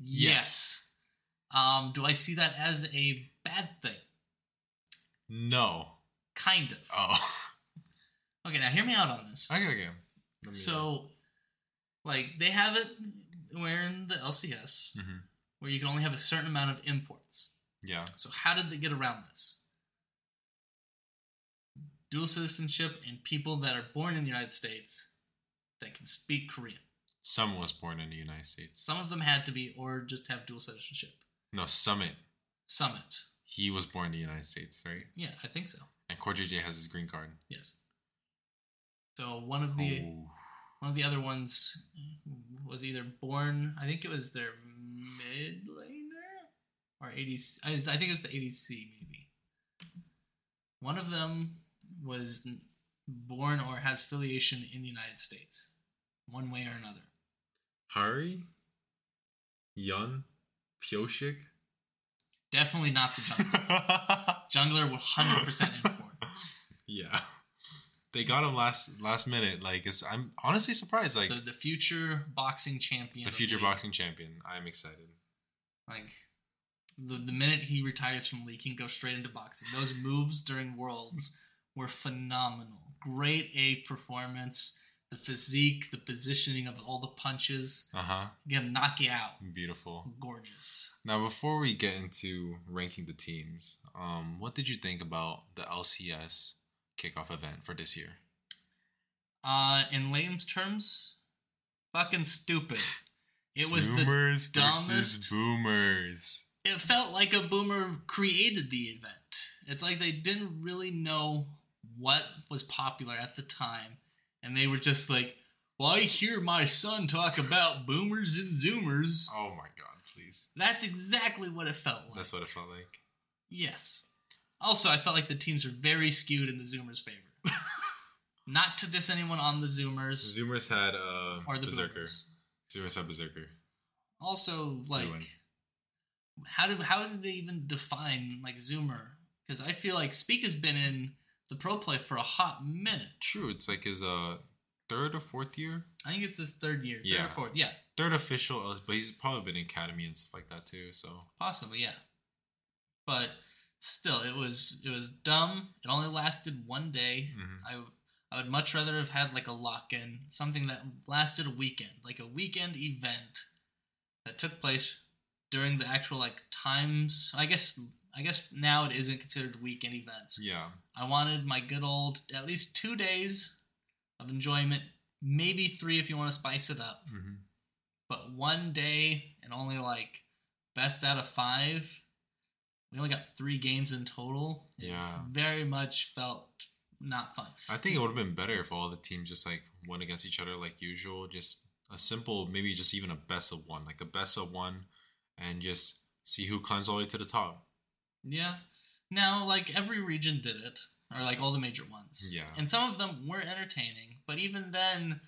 Yes. Um, do I see that as a bad thing? No. Kind of. Oh. [laughs] Okay, now hear me out on this. okay. Okay. So, like, they have it where in the LCS Mhm. where you can only have a certain amount of imports. Yeah. So how did they get around this? Dual citizenship and people that are born in the United States that can speak Korean. Some was born in the United States. Some of them had to be, or just have dual citizenship. No, Summit. Summit. He was born in the United States, right? Yeah, I think so. And Core JJ has his green card. Yes. So one of the Oh. one of the other ones was either born. I think it was their mid laner or ADC. I I think it was the ADC maybe. One of them was born or has affiliation in the United States, one way or another. Haeri? Yeon? Pyosik? Definitely not the jungler. [laughs] jungler will hundred percent import. yeah. They got him last last minute. Like it's I'm honestly surprised. Like The, the future boxing champion. the future League. boxing champion. I'm excited. Like the the minute he retires from League, he can go straight into boxing. Those moves during Worlds were phenomenal. Great A performance. The physique, the positioning of all the punches. Uh-huh. Gonna knock you out. Beautiful. Gorgeous. Now before we get into ranking the teams, um, what did you think about the LCS kickoff event for this year? Uh in Lame's terms, fucking stupid. [laughs] It was the dumbest- boomers. it felt like a boomer created the event. It's like they didn't really know what was popular at the time, and they were just like, "Well, I hear my son talk about boomers and zoomers." Oh my god, please. That's exactly what it felt like. That's what it felt like. Yes. Also, I felt like the teams were very skewed in the zoomers' favor. [laughs] Not to diss anyone on the zoomers Zoomers had uh or the Berserker. boomers. Zoomers had Berserker. Also, like, how did how did they even define like zoomer? Because I feel like Speak has been in the pro play for a hot minute. True, it's like his uh third or fourth year. I think it's his third year, third Yeah. or fourth. Yeah, Third official, uh, but he's probably been in academy and stuff like that too. So possibly, yeah. But still, it was it was dumb. It only lasted one day. mhm. I I would much rather have had like a lock in, something that lasted a weekend, like a weekend event that took place during the actual like times. I guess I guess now it isn't considered weekend events. yeah, I wanted my good old at least two days of enjoyment, maybe three if you want to spice it up, hmm but one day and only like best out of five. We only got three games in total. It Yeah. very much felt not fun. I think it would have been better if all the teams just like went against each other like usual. Just a simple, maybe just even a best of one, like a best of one, and just see who climbs all the way to the top. Yeah. Now, like every region did it, or like all the major ones. Yeah. And some of them were entertaining, but even then,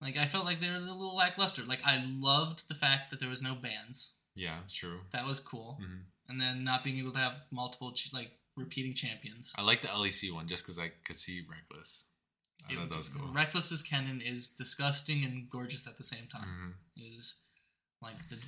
like I felt like they were a little lackluster. Like I loved the fact that there was no bans. Yeah, true. That was cool. hmm And then not being able to have multiple ch- like repeating champions. I like the LEC one just because I could see Rekkles. I It- thought that was cool. Rekkles's Kennen is disgusting and gorgeous at the same time. Mhm. Is like the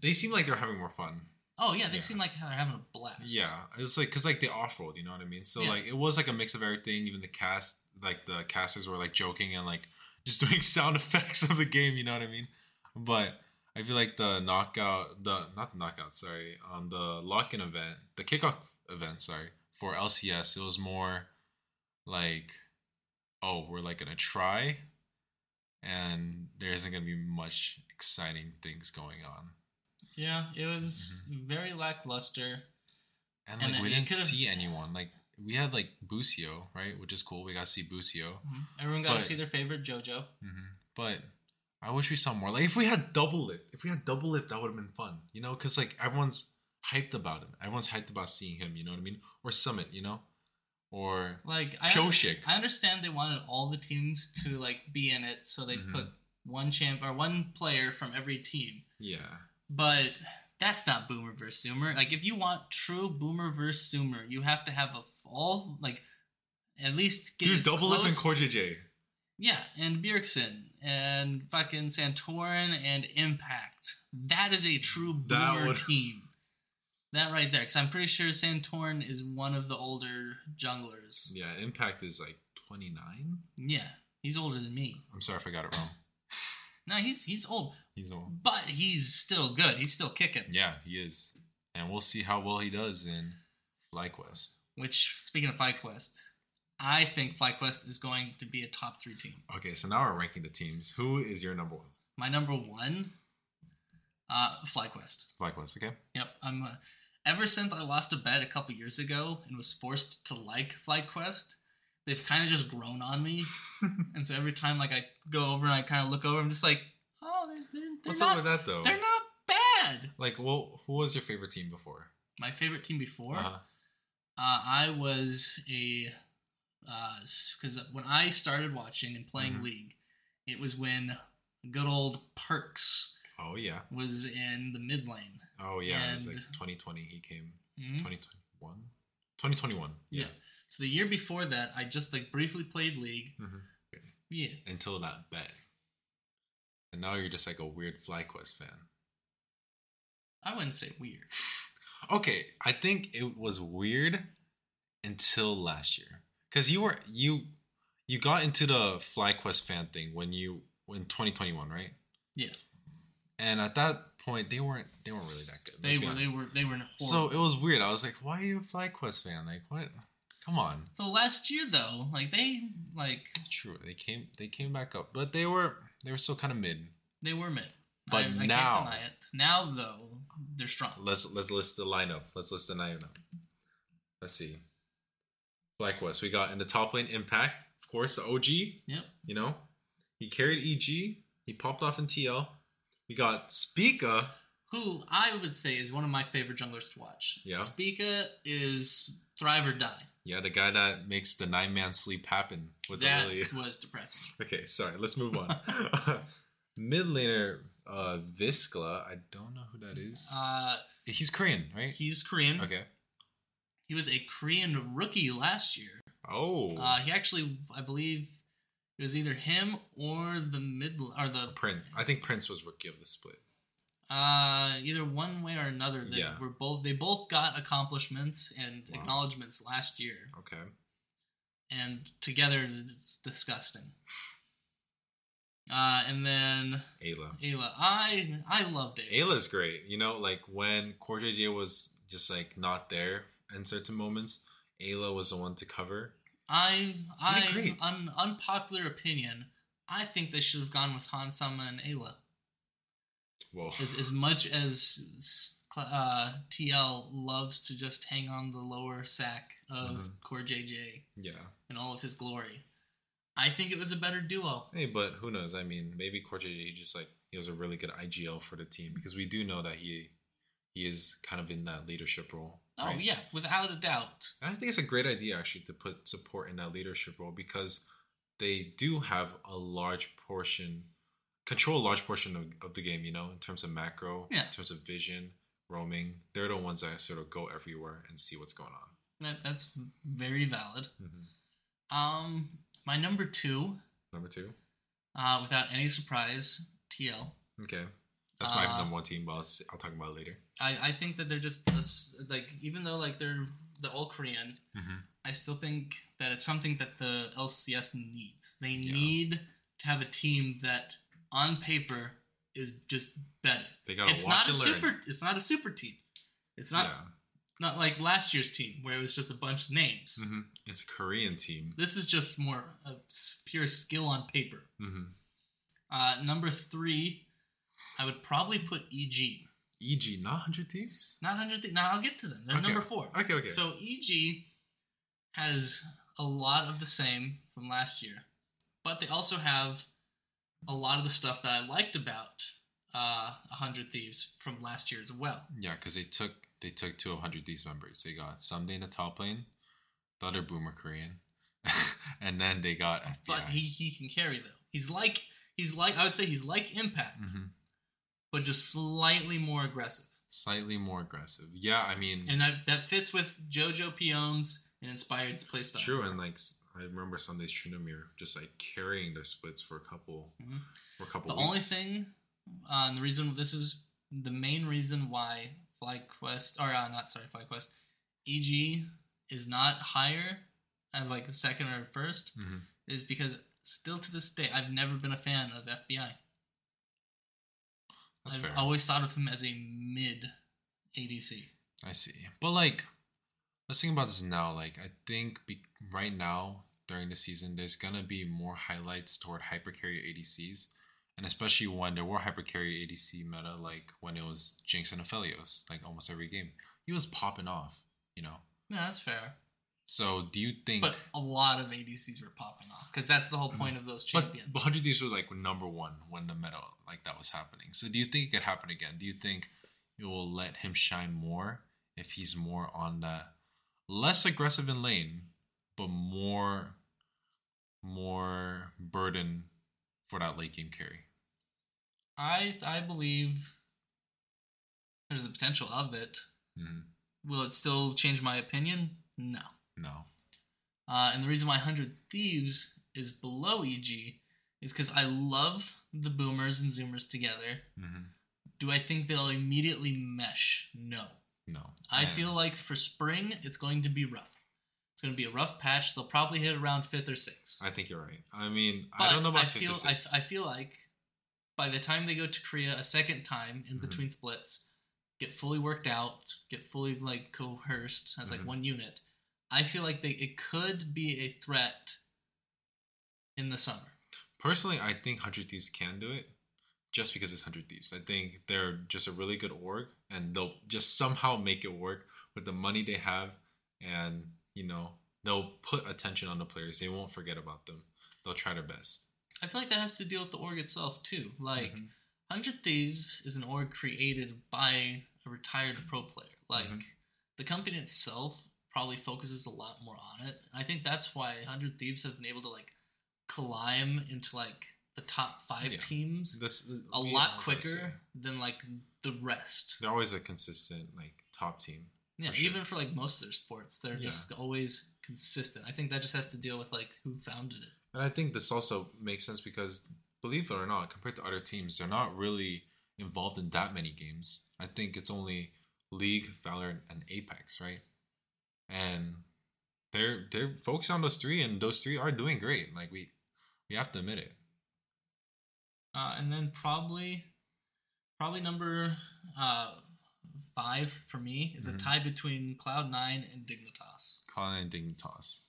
They seem like they're having more fun. Oh yeah, they Yeah. seem like they're having a blast. Yeah, it's like because like the off rolled, you know what I mean. So Yeah. like it was like a mix of everything. Even the cast, like the casters were like joking and like [laughs] just doing sound effects of the game. You know what I mean? But I feel like the knockout, the not the knockout, sorry, um, the lock in event, the kickoff event, sorry, for LCS, it was more like, oh, we're like gonna try, and there isn't gonna be much exciting things going on. Yeah, it was very lackluster. And And like then we didn't see anyone. Like we had like Busio, right, which is cool. We got to see Busio. Everyone got to see their favorite JoJo. hmm But I wish we saw more. Like if we had Doublelift, if we had Doublelift, that would have been fun. You know, because like everyone's hyped about him. Everyone's hyped about seeing him. You know what I mean? Or Summit. You know, or Like I, Pyosik. I understand they wanted all the teams to like be in it, so they Mhm. put one champ or one player from every team. Yeah. But that's not Boomer versus Zoomer. Like if you want true Boomer versus Zoomer, you have to have a all like at least get Dude, Doublelift and close- Core Yeah, and Bjergsen and fucking Santorin and Impact. That is a true That boomer would- team. That right there, because I'm pretty sure Santorin is one of the older junglers. Yeah, Impact is like 29. Yeah, he's older than me. I'm sorry if I got it wrong. No, he's he's old, He's but he's still good. He's still kicking. Yeah, he is. and we'll see how well he does in FlyQuest. Which, speaking of FlyQuest, I think FlyQuest is going to be a top three team. Okay, so now we're ranking the teams. Who is your number one? My number one, uh, FlyQuest. FlyQuest, okay. Yep, I'm. Uh, ever since I lost a bet a couple years ago and was forced to like FlyQuest, they've kind of just grown on me. [laughs] and so every time like I go over and I kind of look over, I'm just like, they're, What's not, up with that though? They're not bad. Like, well, who was your favorite team before? My favorite team before, Uh-huh. uh, I was a because when I started watching and playing Mhm. League, it was when good old Perkz Oh yeah. was in the mid lane. Oh yeah. it was like 2020. He came. Mhm. 2021. 2021. Yeah. So the year before that, I just like briefly played League. Mhm. Yeah. Until that bet. And now you're just like a weird FlyQuest fan. I wouldn't say weird. Okay, I think it was weird until last year because you were you you got into the FlyQuest fan thing when you in 2021, right? Yeah. And at that point, they weren't they weren't really that good. They were honest. they were they were So it was weird. I was like, why are you a FlyQuest fan? Like, what? Come on. the last year though, like they like True, they came they came back up, but they were they were still kind of mid. they were mid. But I, I now- can't deny it. Now though, they're strong. Let's let's list the lineup. Let's list the lineup. Let's see. FlyQuest. We got in the top lane Impact, of course, the OG. Yep. You know, he carried EG. He popped off in TL. We got Spica. Who I would say is one of my favorite junglers to watch. Yeah. Spica is thrive or die. Yeah, the guy that makes the nine man sleep happen with that the really. [laughs] was depressing. Okay, sorry. Let's move on. [laughs] [laughs] Mid laner uh, VicLa. I don't know who that is. Uh, He's Korean, right? he's Korean. Okay. He was a Korean rookie last year. Oh, Uh, he actually, I believe, it was either him or the mid or the Prince. I think Prince was rookie of the split. Uh, either one way or another. They Yeah. were both they both got accomplishments and Wow. acknowledgments last year, Okay. and together it's disgusting. Uh, and then Eyla. Eyla, I I loved Eyla. Eyla's great. You know, like when Core JJ was just like not there in certain moments, Eyla was the one to cover. I I un, unpopular opinion. I think they should have gone with Hans Sama and Eyla. Whoa. As as much as uh, TL loves to just hang on the lower sack of Mhm. Core JJ Yeah. in all of his glory, I think it was a better duo. Hey, but who knows? I mean, maybe Core JJ just like he was a really good IGL for the team because we do know that he he is kind of in that leadership role. Oh right? yeah, without a doubt. And I think it's a great idea actually to put support in that leadership role because they do have a large portion, control a large portion of, of the game, you know, in terms of macro, Yeah. in terms of vision, roaming. They're the ones that sort of go everywhere and see what's going on. That that's very valid. Mm-hmm. Um, my number two, Number two. uh, without any surprise, TL. Okay. That's my Uh, number one team, but I'll, I'll talk about it later. I, I think that they're just a like even though like they're the all Korean, Mm-hmm. I still think that it's something that the LCS needs. They Yeah. need to have a team that on paper is just better. They gotta It's not a learn. super. It's not a super team. It's not yeah. not like last year's team where it was just a bunch of names. hmm It's a Korean team. This is just more of pure skill on paper. hmm Uh, number three, I would probably put EG. EG, not 100 Thieves? Not hundred. Th- now I'll get to them. They're Okay. number four. Okay, okay. So EG has a lot of the same from last year, but they also have a lot of the stuff that I liked about uh, Hundred Thieves from last year as well. Yeah, because they took they took two of hundred Thieves members. They got Ssumday in the top lane, the other Boomer Korean, [laughs] and then they got FBI. But he he can carry though. He's like he's like I would say he's like Impact, Mhm. but just slightly more aggressive. Slightly more aggressive. Yeah, I mean, And that that fits with Jojopyun's and Inspired's playstyle. true. And like I remember Ssumday's Tryndamere just like carrying the splits for a couple Mhm. for a couple. The only thing, uh, and the reason this is the main reason why FlyQuest or uh, not sorry FlyQuest, EG is not higher as like second or first Mhm. is because still to this day I've never been a fan of FBI. That's I've fair. always thought of him as a mid ADC. I see. But like, let's think about this now. Like, I think be- right now during the season, there's gonna be more highlights toward hypercarrier ADCs, and especially when there were hypercarrier ADC meta, like when it was Jinx and Aphelios, like almost every game, he was popping off. You know. Yeah, that's fair. So do you think? But a lot of ADCs were popping off because that's the whole mm-hmm. point of those champions. but 100 Thieves were like number one when the meta like that was happening. So do you think it could happen again? Do you think it will let him shine more if he's more on that less aggressive in lane, but more more burden for that late game carry? I I believe there's the potential of it. Mhm. Will it still change my opinion? No. No. Uh, and the reason why 100 Thieves is below EG is because I love the boomers and zoomers together. hmm Do I think they'll immediately mesh? No. No. I And- feel like for spring, it's going to be rough. It's going to be a rough patch. They'll probably hit around fifth or sixth. I think you're right. I mean, But I don't know about I fifth or feel I, sixth. I feel like by the time they go to Korea a second time in Mhm. between splits, get fully worked out, get fully like coerced as like Mhm. one unit, I feel like they it could be a threat in the summer. Personally, I think Hundred Thieves can do it, just because it's Hundred Thieves. I think they're just a really good org, and they'll just somehow make it work with the money they have, and you know they'll put attention on the players. They won't forget about them. They'll try their best. I feel like that has to deal with the org itself too. Like Mhm. Hundred Thieves is an org created by a retired pro player. Like Mhm. the company itself probably focuses a lot more on it. I think that's why Hundred Thieves have been able to like climb into like the top five Yeah. teams This a lot quicker than like the rest. They're always a consistent like top team. Yeah, sure. even for like most of their sports, they're Yeah. just always consistent. I think that just has to deal with like who founded it. And I think this also makes sense because, believe it or not, compared to other teams, they're not really involved in that many games. I think it's only League, Valorant, and Apex, right? And they're they're focused on those three, and those three are doing great. Like we we have to admit it. Uh, and then probably, probably number uh, five for me is Mhm. a tie between Cloud Nine and Dignitas. Cloud and Dignitas.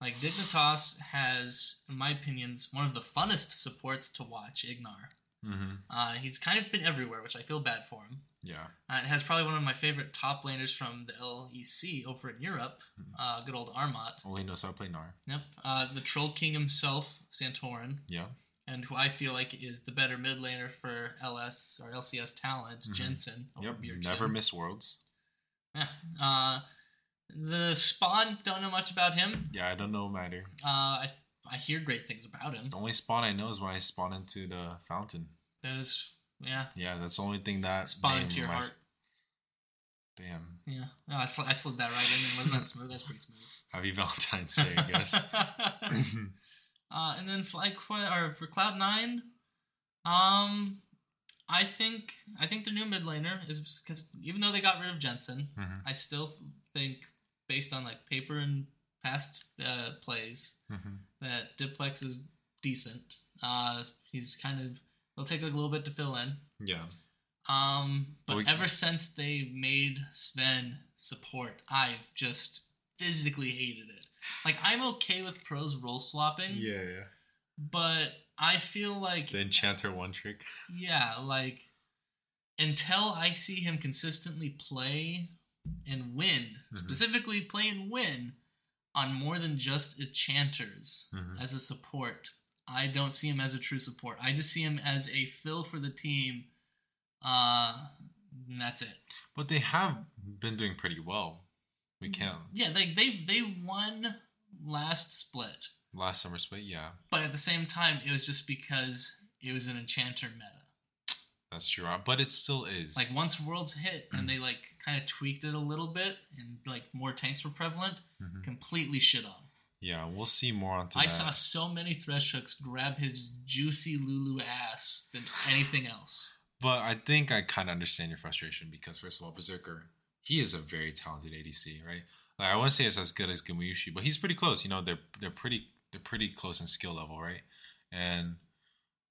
Like Dignitas has, in my opinions, one of the funnest supports to watch. Ignar. Mm-hmm. Uh, he's kind of been everywhere, which I feel bad for him. Yeah. Uh, it has probably one of my favorite top laners from the LEC over in Europe. Mhm. Uh, good old Armut. Only knows how to play Gnar. Yep. Uh, the Troll King himself, Santorin. Yeah. And who I feel like is the better mid laner for LS or LCS talent, Mhm. Jensen. Yep. Bjergsen. Never miss worlds. Yeah. Uh, the Spawn, don't know much about him. Yeah, I don't know matter. Uh, I, I hear great things about him. The only spawn I know is when I spawn into the fountain. There's, yeah, Yeah, that's the only thing that Spawn into your reminds- heart. Damn. Yeah. No, I, sl- I slid that right in. It wasn't that smooth. That's pretty smooth. Happy Valentine's Day, I guess. [laughs] [laughs] [laughs] uh, and then Fly Qu- or for Cloud Nine, um, I think I think their new mid laner is because even though they got rid of Jensen, Mhm. I still think based on like paper and past uh, plays Mhm. that Diplex is decent. Uh, he's kind of he'll take like a little bit to fill in. Yeah. Um, but But we- ever since they made Zven support, I've just physically hated it. Like I'm okay with pros role swapping, Yeah, yeah. but I feel like The enchanter one trick. yeah, like until I see him consistently play and win, Mhm. specifically play and win on more than just enchanters Mhm. as a support, I don't see him as a true support. I just see him as a fill for the team. Uh, and that's it. But they have been doing pretty well. We can't. Yeah, they they they won last split, Last summer split, yeah, but at the same time, it was just because it was an enchanter meta. that's true. Uh, But it still is. Like once worlds hit and they like kind of tweaked it a little bit and like more tanks were prevalent, Mhm. completely shit on. yeah, we'll see more onto I that. saw so many thresh hooks grab his juicy Lulu ass than anything else. But I think I kind of understand your frustration because first of all, Berserker, he is a very talented ADC, right? Like I wouldn't say it's as good as Gumayusi, but he's pretty close. You know, they're they're pretty they're pretty close in skill level, right? And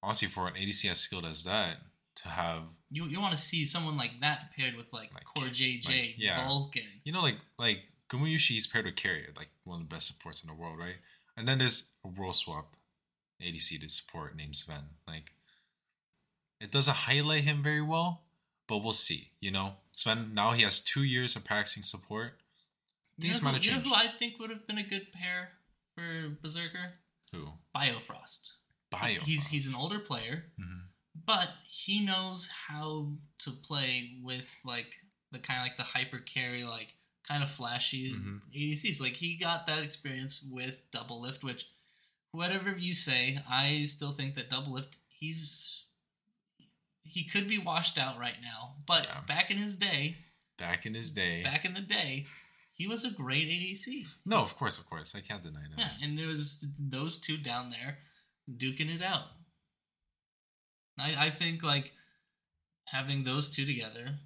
honestly, for an ADC as skilled as that to have You you want to see someone like that paired with like, Like, Core JJ, like, yeah. Vulcan. you know like like Gumayusi is paired with Keria, like one of the best supports in the world, right? And then there's a world swapped ADC to support named Zven. Like it doesn't highlight him very well, but we'll see. You know, Zven now he has two years of practicing support. You know, might have you know who I think would have been a good pair for Berserker? Who? Biofrost. Bio. He's he's an older player, Mhm. but he knows how to play with like the kind of like the hyper carry, like kind of flashy Mhm. ADCs. Like he got that experience with Doublelift, which whatever you say, I still think that Doublelift he's he could be washed out right now, but Yeah. back in his day, back in his day. back in the day, he was a great ADC. no, of course, of course, I can't deny that. Yeah, and it was those two down there duking it out. I I think like having those two together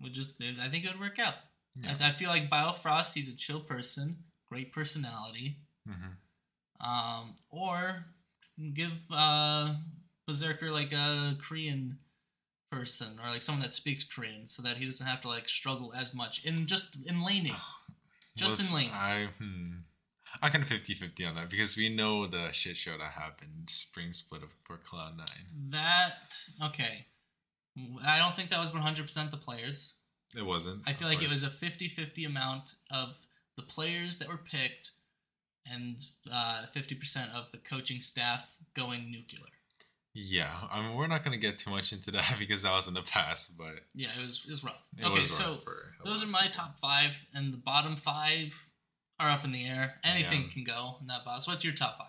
would just I think it would work out. Yeah. I, I feel like Biofrost, he's a chill person, great personality. Mhm. Um, or give uh Berserker like a Korean person or like someone that speaks Korean so that he doesn't have to like struggle as much in just in laning. Just in laning. I hmm. I kind of 50-50 on that because we know the shit show that happened spring split of for Cloud Nine. That okay. I don't think that was 100% the players. It wasn't. I feel like it was a 50-50 amount of the players that were picked and uh, 50% of the coaching staff going nuclear. Yeah, I mean, we're not gonna get too much into that [laughs] because that was in the past, but Yeah, it was it was rough. it okay, was so for those are my top 5 and the bottom 5 are up in the air. Anything Yeah. can go in that box. What's your top 5?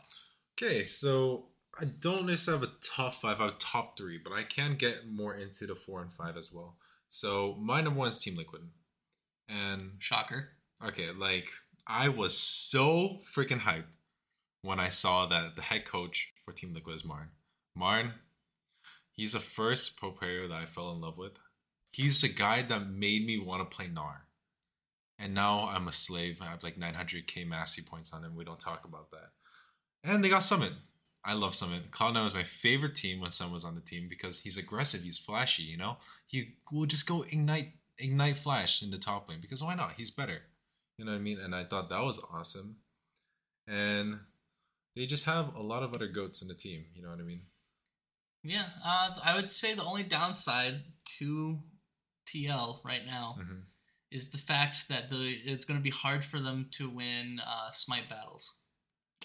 Okay, so I don't necessarily have a top five. I have a top three, but I can get more into the four and five as well. So my number one is Team Liquid, and Shocker. okay, like I was so freaking hyped when I saw that the head coach for Team Liquid is Marn. Marn, he's the first pro player that I fell in love with. He's the guy that made me want to play Gnar. And now I'm a slave. I have like 900k mastery points on him. We don't talk about that. And they got Summit. I love Summit. Cloud9 was my favorite team when Summit was on the team because he's aggressive. He's flashy, you know? He will just go ignite ignite flash in the top lane because why not? He's better. You know what I mean? And I thought that was awesome. And they just have a lot of other goats in the team. You know what I mean? Yeah, uh, I would say the only downside to TL right now Mhm. is the fact that the it's going to be hard for them to win uh, Smite battles.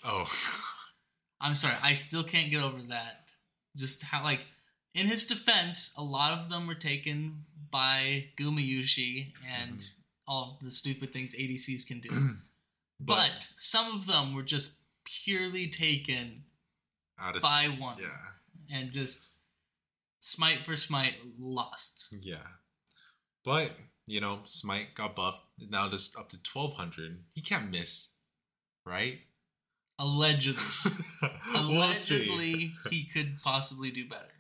Oh, [laughs] I'm sorry, I still can't get over that. Just how like in his defense, a lot of them were taken by Gumayusi and Mhm. all the stupid things ADCs can do. [clears throat] but, some of them were just purely taken of by one yeah, and just smite for smite lost. yeah. But you know, Smite got buffed. Now just up to twelve hundred. He can't miss, right? Allegedly. [laughs] We'll. Allegedly, he could possibly do better.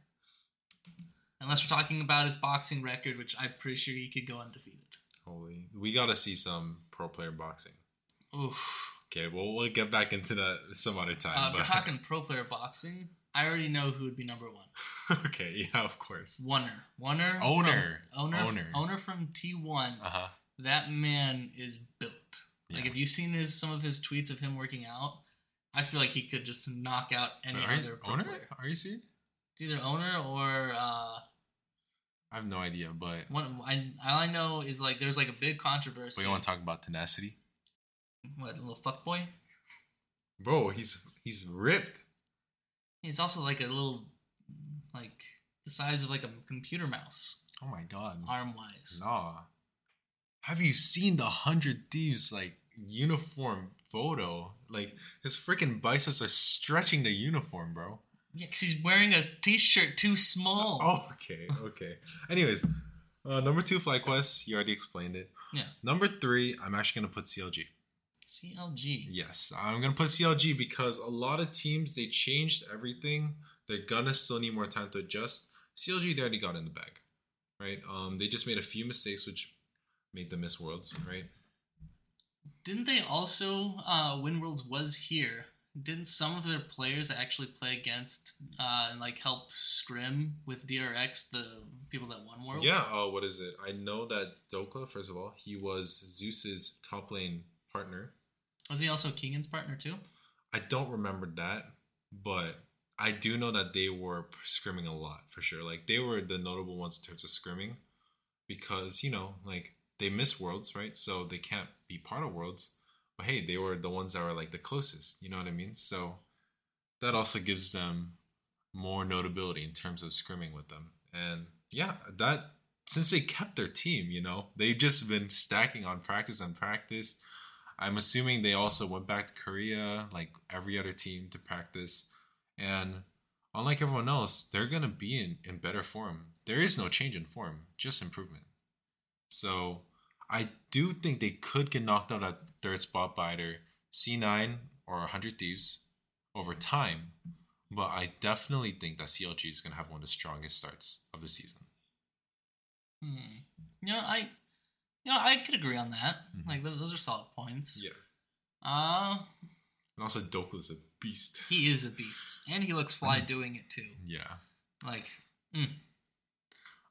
Unless we're talking about his boxing record, which I'm pretty sure he could go undefeated. Holy, we gotta see some pro player boxing. Oof. Okay, well we'll get back into that some other time. Uh, if we're talking pro player boxing, I already know who would be number one. [laughs] okay, yeah, of course. Wonner. Wonner. Owner. From, owner. Owner. Owner from T1. Uh huh. That man is built. Yeah. Like, if you've seen his some of his tweets of him working out, I feel like he could just knock out any Are other owner? player. Are you serious? It's either owner or uh, I have no idea, but one. I, all I know is like there's like a big controversy. we want to talk about tenacity, what a little fuck boy. bro. He's he's ripped. He's also like a little, like the size of like a computer mouse, Oh my god. arm wise. Nah. Have you seen the hundred thieves like uniform photo? Like his freaking biceps are stretching the uniform, bro. Yeah, because he's wearing a t-shirt too small. Oh, [laughs] okay, okay. Anyways, uh, number two, FlyQuest. You already explained it. Yeah. Number three, I'm actually gonna put CLG. CLG. Yes, I'm gonna put CLG because a lot of teams they changed everything. They're gonna still need more time to adjust. CLG they already got in the bag, right? Um, they just made a few mistakes which made them miss worlds, right? Didn't they also uh, Win Worlds was here didn't some of their players actually play against uh, and like help scrim with DRX the people that won Worlds? Yeah. Oh, what is it? I know that Doka. First of all, he was Zeus's top lane partner. Was he also Keegan's partner too? I don't remember that, but I do know that they were scrimming a lot for sure. Like they were the notable ones in terms of scrimming, because you know, like they miss worlds, right? So they can't be part of worlds. But hey, they were the ones that were like the closest. You know what I mean? So that also gives them more notability in terms of scrimming with them. And yeah, that since they kept their team, you know, they've just been stacking on practice and practice. I'm assuming they also went back to Korea, like every other team, to practice. And unlike everyone else, they're gonna be in, in better form. There is no change in form, just improvement. So I do think they could get knocked out at third spot by either C9 or 100 Thieves over time. But I definitely think that CLG is going to have one of the strongest starts of the season. Hmm. Know, I, you know, I could agree on that. Mhm. Like those are solid points. Yeah. Uh And also, Doku's a beast. he is a beast, and he looks fly Mhm. doing it too. Yeah. Like,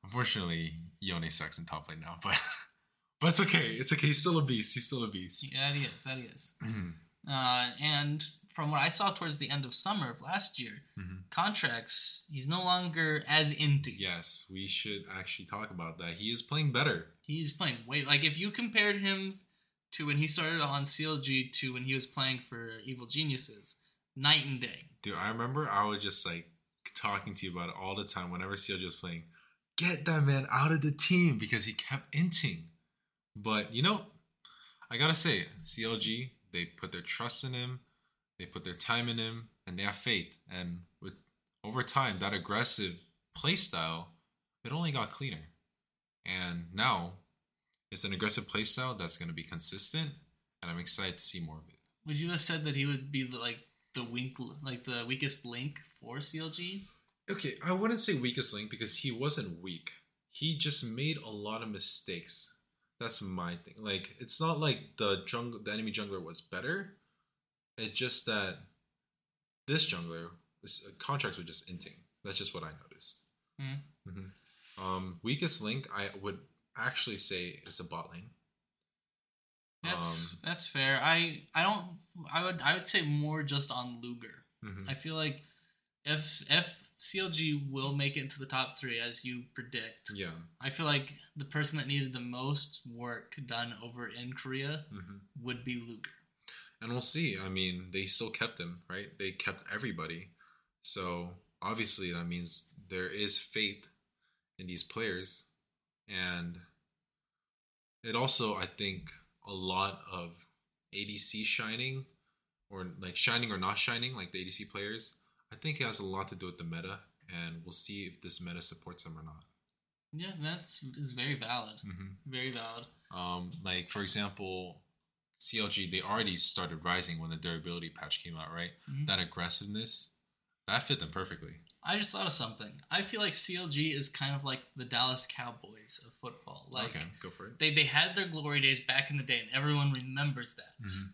Unfortunately, Yone sucks in top lane now, but [laughs] but it's okay. It's okay. He's still a beast. He's still a beast. yeah, he is. That he is. Uh, and from what I saw towards the end of summer of last year, Mhm. Contractz he's no longer as into. Yes, we should actually talk about that. He is playing better. He's playing way like if you compared him to when he started on CLG to when he was playing for Evil Geniuses, night and day. Dude, I remember I was just like talking to you about it all the time whenever CLG was playing. Get that man out of the team because he kept inting. But you know, I gotta say, CLG, they put their trust in him, they put their time in him, and they have faith. And with over time, that aggressive play style, it only got cleaner. And now it's an aggressive play style that's gonna be consistent, and I'm excited to see more of it. Would you have said that he would be the, like the wink, like the weakest link for CLG? Okay, I wouldn't say weakest link because he wasn't weak. He just made a lot of mistakes. That's my thing. Like it's not like the jungle the enemy jungler was better. It's just that this jungler this, uh, Contractz were just inting. That's just what I noticed. Hmm. Mhm. Um, weakest link I would actually say is a bot lane. That's Um, that's fair. I I don't. I would I would say more just on Luger. Mhm. I feel like if if CLG will make it into the top three as you predict, Yeah. I feel like the person that needed the most work done over in Korea hmm would be Luger. And we'll see. I mean, they still kept him, right? They kept everybody. So obviously that means there is faith in these players. And it also, I think, a lot of ADC shining or like shining or not shining, like the ADC players, I think it has a lot to do with the meta. And we'll see if this meta supports them or not. Yeah, that's is very valid. Mm-hmm. Very valid. Um, like for example, CLG they already started rising when the durability patch came out, right? Mhm. That aggressiveness that fit them perfectly. I just thought of something. I feel like CLG is kind of like the Dallas Cowboys of football. Like okay, go for it. they, they had their glory days back in the day and everyone remembers that. Mhm.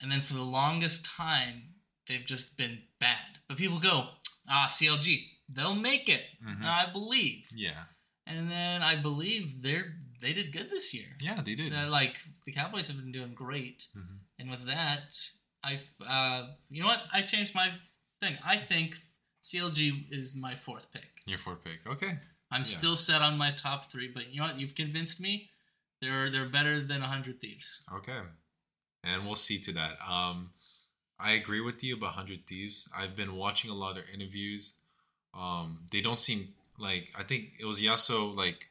And then for the longest time, they've just been bad. But people go, ah, CLG, they'll make it. Mhm. I believe. Yeah, And then I believe they're they did good this year. yeah, they did. That, like the Cowboys have been doing great. Mhm. And with that, I uh, you know what? I changed my thing. I think CLG is my fourth pick. Your fourth pick. Okay. I'm Yeah. still set on my top three, but you know what? You've convinced me. They're they're better than hundred thieves. Okay. And we'll see to that. Um, I agree with you about Hundred Thieves. I've been watching a lot of their interviews. Um, they don't seem like I think it was Yasso like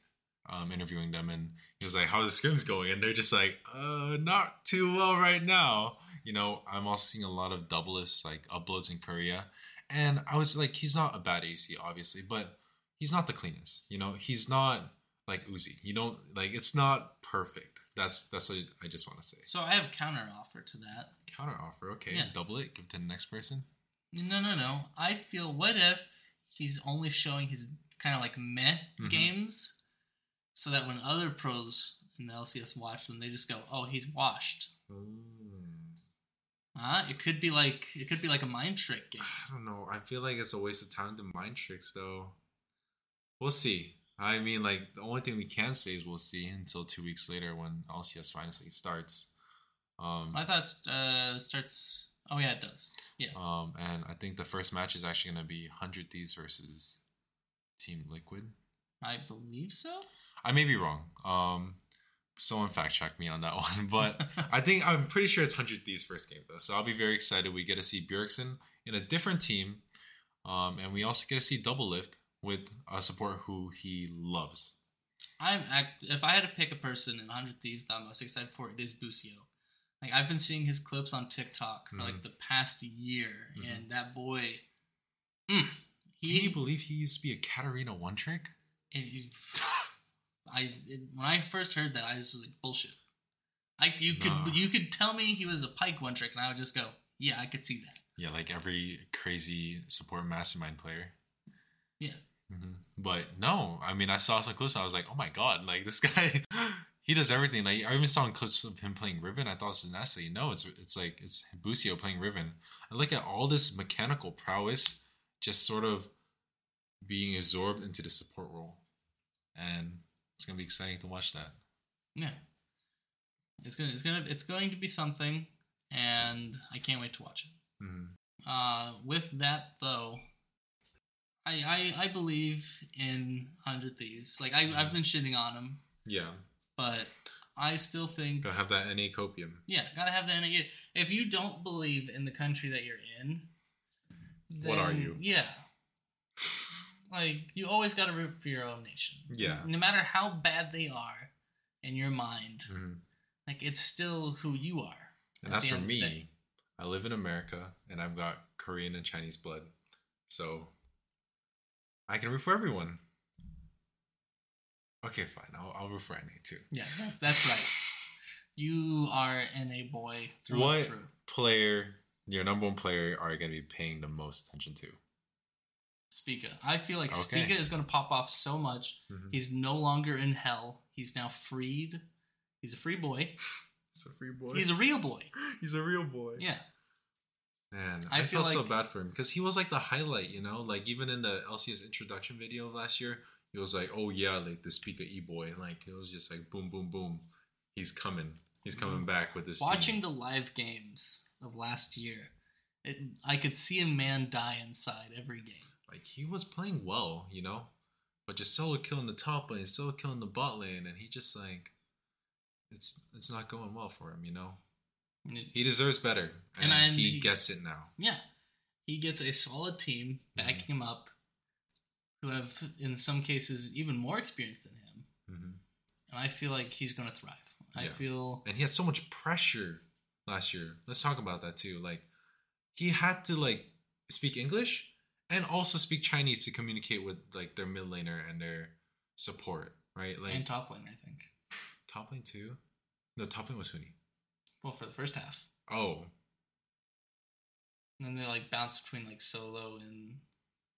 um, interviewing them, and he was like, "How's the scrims going?" And they're just like, "Uh, not too well right now." You know, I'm also seeing a lot of Doublelift's like uploads in Korea, and I was like, he's not a bad AC, obviously, but he's not the cleanest. You know, he's not like Uzi. You don't like it's not perfect. That's that's what I just want to say. So I have a counter offer to that. Counter offer, okay. Yeah. Double it, give it to the next person. No, no, no. I feel what if he's only showing his kind of like meh Mhm. games, so that when other pros in the LCS watch them, they just go, "Oh, he's washed." Mm. Uh, Uh, it could be like it could be like a mind trick game. I don't know. I feel like it's a waste of time to mind tricks, though. We'll see. I mean, like the only thing we can say is we'll see until two weeks later when LCS finally starts. Um, I thought it uh, starts. Oh yeah, it does. Yeah. um, and I think the first match is actually going to be Hundred Thieves versus Team Liquid. I believe so. I may be wrong. Um, someone fact check me on that [laughs] one, but [laughs] I think I'm pretty sure it's Hundred Thieves first game though. So I'll be very excited. We get to see Bjergsen in a different team, um, and we also get to see Doublelift with a support who he loves. I'm act- if I had to pick a person in 100 Thieves that I'm most excited for, it is Busio. Like I've been seeing his clips on TikTok for like Mhm. the past year, Mhm. and that boy, mm, Can you he, believe he used to be a Katarina one trick? it- I it, when I first heard that, I was just like bullshit. Like you could you could tell me he was a Pyke one trick, and I would just go, yeah, I could see that. Yeah, like every crazy support mastermind player. Yeah. Hmm But no, I mean, I saw some clips. I was like, oh my god, [laughs] like this guy, [laughs] he does everything. Like I even saw clips of him playing Riven. I thought it was nasty. No, it's it's like it's Busio playing Riven. I look at all this mechanical prowess, just sort of being absorbed into the support role, and it's gonna be exciting to watch that. Yeah, it's gonna it's gonna it's going to be something, and I can't wait to watch it. hmm Uh, with that though, I I, I believe in Hundred Thieves. Like I I've been shitting on him, Yeah, but I still think gotta have that NA copium. yeah, gotta have that. it. If you don't believe in the country that you're in, What are you? Yeah. Like you always gotta root for your own nation. Yeah. No matter how bad they are in your mind, hmm like it's still who you are. And at as for end of the me. I live in America and I've got Korean and Chinese blood. So I can root for everyone. Okay, fine. I'll, I'll root for NA too. Yeah, that's that's right. [laughs] You are NA boy through What? and through. Player, your number one player, are you going to be paying the most attention to? Spica. I feel like Okay. Spica is going to pop off so much. Mhm. He's no longer in hell. He's now freed. He's a free boy. [laughs] He's a free boy. He's a real boy. [laughs] He's a real boy. Yeah. Man, I I, feel feel so bad for him because he was like the highlight, you know? Like even in the LCS introduction video of last year, he was like, oh yeah, like the Speaker E boy. And like it was just like boom, boom, boom. He's coming. He's coming mm-hmm. back with this. team. Watching the live games of last year, it, I could see a man die inside every game. like he was playing well, you know, but just solo killing the top lane, solo killing the bot lane, and he just like it's it's not going well for him, you know. He deserves better, And and, he he- gets it now. yeah, he gets a solid team backing him up, who have in some cases even more experience than him, hmm and I feel like he's going to thrive. I Yeah. feel And he had so much pressure last year. Let's talk about that too. Like he had to like speak English and also speak Chinese to communicate with like their mid laner and their support, right? Like and top lane. I think. top lane too. No, top lane was Huni. Well, for the first half, Oh, and then they like bounce between like solo and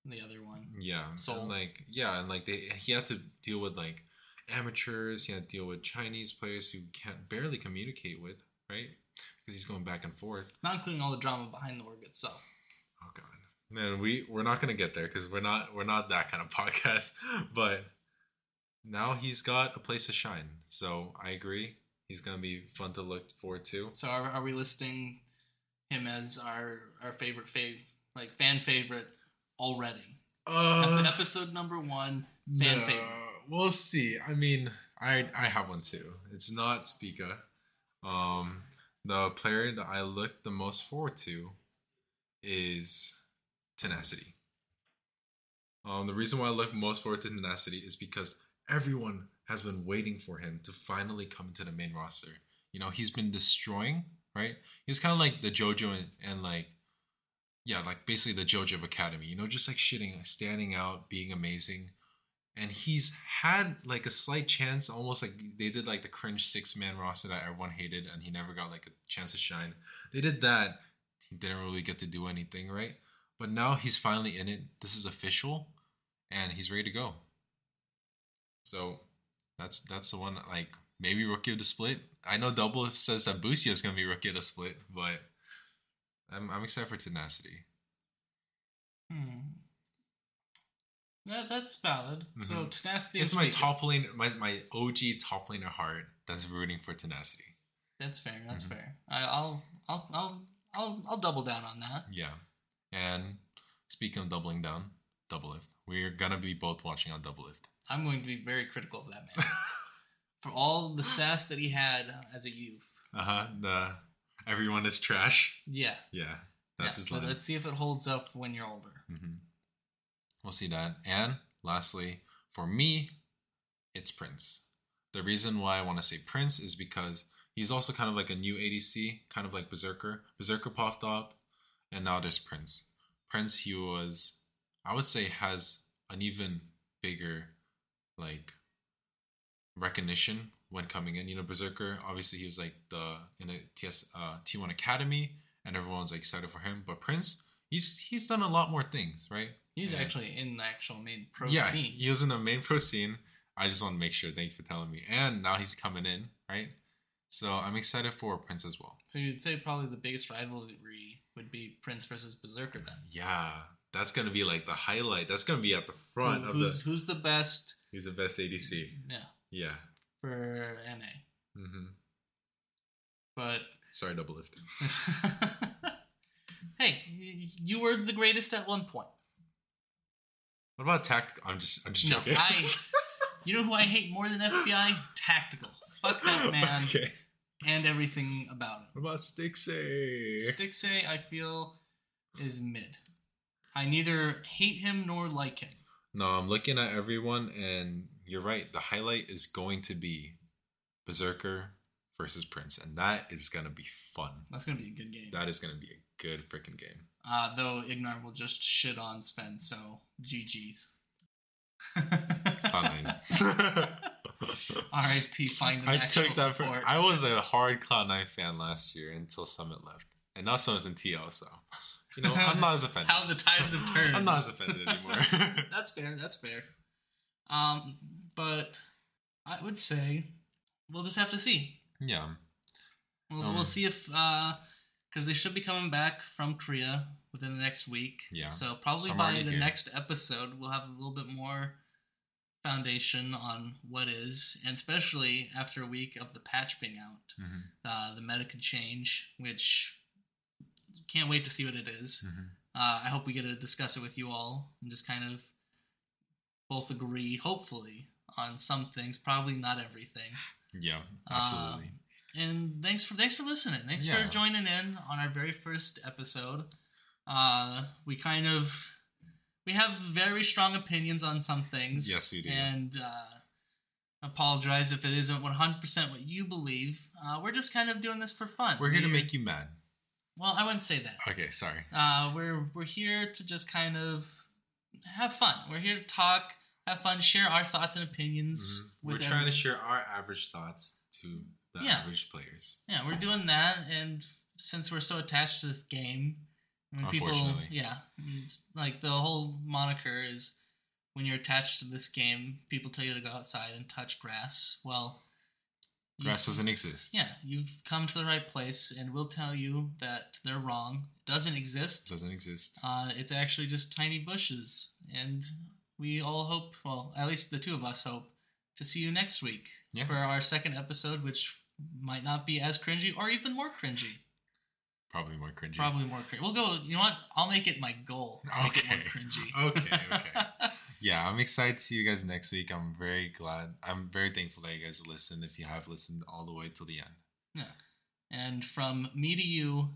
the other one. Yeah, So like yeah, and like they he had to deal with like amateurs. He had to deal with Chinese players who can't barely communicate with, right? Because he's going back and forth. Not including all the drama behind the org itself. Oh god, man, we we're not gonna get there because we're not we're not that kind of [laughs] podcast. But now he's got a place to shine. So I agree. He's gonna be fun to look forward to. So are, are we listing him as our our favorite fav like fan favorite already? Uh, Episode number one, fan no, favorite. We'll see. I mean, I I have one too. It's not Spica. Um, the player that I look the most forward to is Tenacity. Um, the reason why I look most forward to Tenacity is because everyone has been waiting for him to finally come into the main roster. You know, he's been destroying, right? He's kind of like the JoJo and, and like, yeah, like basically the JoJo of Academy. You know, just like shitting, standing out, being amazing. And he's had like a slight chance, almost like they did like the cringe six man roster that everyone hated, and he never got like a chance to shine. They did that. He didn't really get to do anything, right? But now he's finally in it. This is official, and he's ready to go. So that's that's the one. Like maybe rookie of the split. I know Double says that Busio is gonna be rookie of the split, but I'm I'm excited for Tenacity. Hmm. Yeah, that's valid. So Mhm. tenacity. It's is my top lane, my my OG top laner heart that's rooting for Tenacity. That's fair. That's Mhm. fair. I, I'll, I'll, I'll, I'll, I'll double down on that. Yeah. And speaking of doubling down, Doublelift. We're gonna be both watching on Doublelift. I'm going to be very critical of that man [laughs] for all the sass that he had as a youth. Uh huh. The everyone is trash. Yeah, Yeah, that's yeah. his so line. let's see if it holds up when you're older. hmm We'll see that. And lastly, for me, it's Prince. The reason why I want to say Prince is because he's also kind of like a new ADC, kind of like Berserker. Berserker popped up, and now there's Prince. Prince, he was, I would say, has an even bigger, like, recognition when coming in. You know, Berserker, obviously, he was like the in a TS uh, T1 Academy, and everyone's like excited for him. But Prince, he's he's done a lot more things, right? He's Yeah. actually in the actual main pro yeah, scene. he was in the main pro scene. I just want to make sure. Thank you for telling me. And now he's coming in, right? So I'm excited for Prince as well. So you'd say probably the biggest rivalry would be Prince versus Berserker then. Yeah, that's gonna be like the highlight. That's gonna be at the front Who- of who's the. who's the best? He's the best ADC. Yeah, Yeah. for NA. Mm hmm But Sorry, Doublelift. [laughs] hey, you were the greatest at one point. What about tactical? I'm just. I'm just No, joking. I. [laughs] You know who I hate more than FBI? Tactical. Fuck that [laughs] man Okay. and everything about him. What about Stixxay? Stixxay, I feel, is mid. I neither hate him nor like him. No, I'm looking at everyone, and you're right. The highlight is going to be Berserker versus Prince, and that is gonna be fun. That's gonna be a good game. That is gonna be a good freaking game. Uh, though Ignar will just shit on Zven, so GG's. [laughs] Cloud9. [laughs] R.I.P. Find an I actual took that. For. I was a hard Cloud9 fan last year until Summit left, and now Summit's in TL. So, you know, I'm not as offended. How the tides have turned. I'm not as offended anymore. [laughs] that's fair. That's fair. Um, but I would say we'll just have to see. yeah. We'll, Um, we'll see if uh, because they should be coming back from Korea within the next week. Yeah. So probably Some by the here. next episode, we'll have a little bit more foundation on what is, and especially after a week of the patch being out, hmm uh, the meta could change, which can't wait to see what it is. hmm Uh, I hope we get to discuss it with you all and just kind of both agree, hopefully, on some things. Probably not everything. Yeah. Absolutely. And thanks for thanks for listening. Thanks Yeah. for joining in on our very first episode. Uh, we kind of we have very strong opinions on some things. Yes, we do. And uh, apologize if it isn't one hundred percent what you believe. Uh, we're just kind of doing this for fun. We're here to make you mad. Well, I wouldn't say that. Okay. Sorry. Uh, we're we're here to just kind of have fun. We're here to talk, have fun, share our thoughts and opinions. Mhm. We're trying to share our average thoughts to the Yeah. average players. Yeah, we're doing that, and since we're so attached to this game, I mean, people, Unfortunately. yeah, like the whole moniker is when you're attached to this game, people tell you to go outside and touch grass. Well, Grass doesn't exist. Yeah, you've come to the right place, and we'll tell you that they're wrong. It doesn't exist. doesn't exist. Uh, it's actually just tiny bushes, and we all hope, well, at least the two of us hope, to see you next week Yeah. for our second episode, which might not be as cringy or even more cringy. Probably more cringy. Probably more cringy. We'll go. You know what? I'll make it my goal to make it more Okay. cringy. [laughs] Okay, okay. [laughs] yeah, I'm excited to see you guys next week. I'm very glad. I'm very thankful that you guys listened. If you have listened all the way till the end. yeah. And from me to you,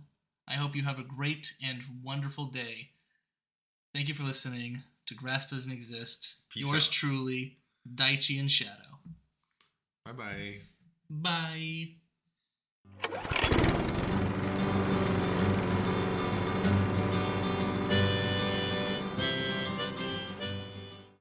I hope you have a great and wonderful day. Thank you for listening to Grass Doesn't Exist. Peace Yours out. truly, Daichi and Shadoww. Bye bye. Bye.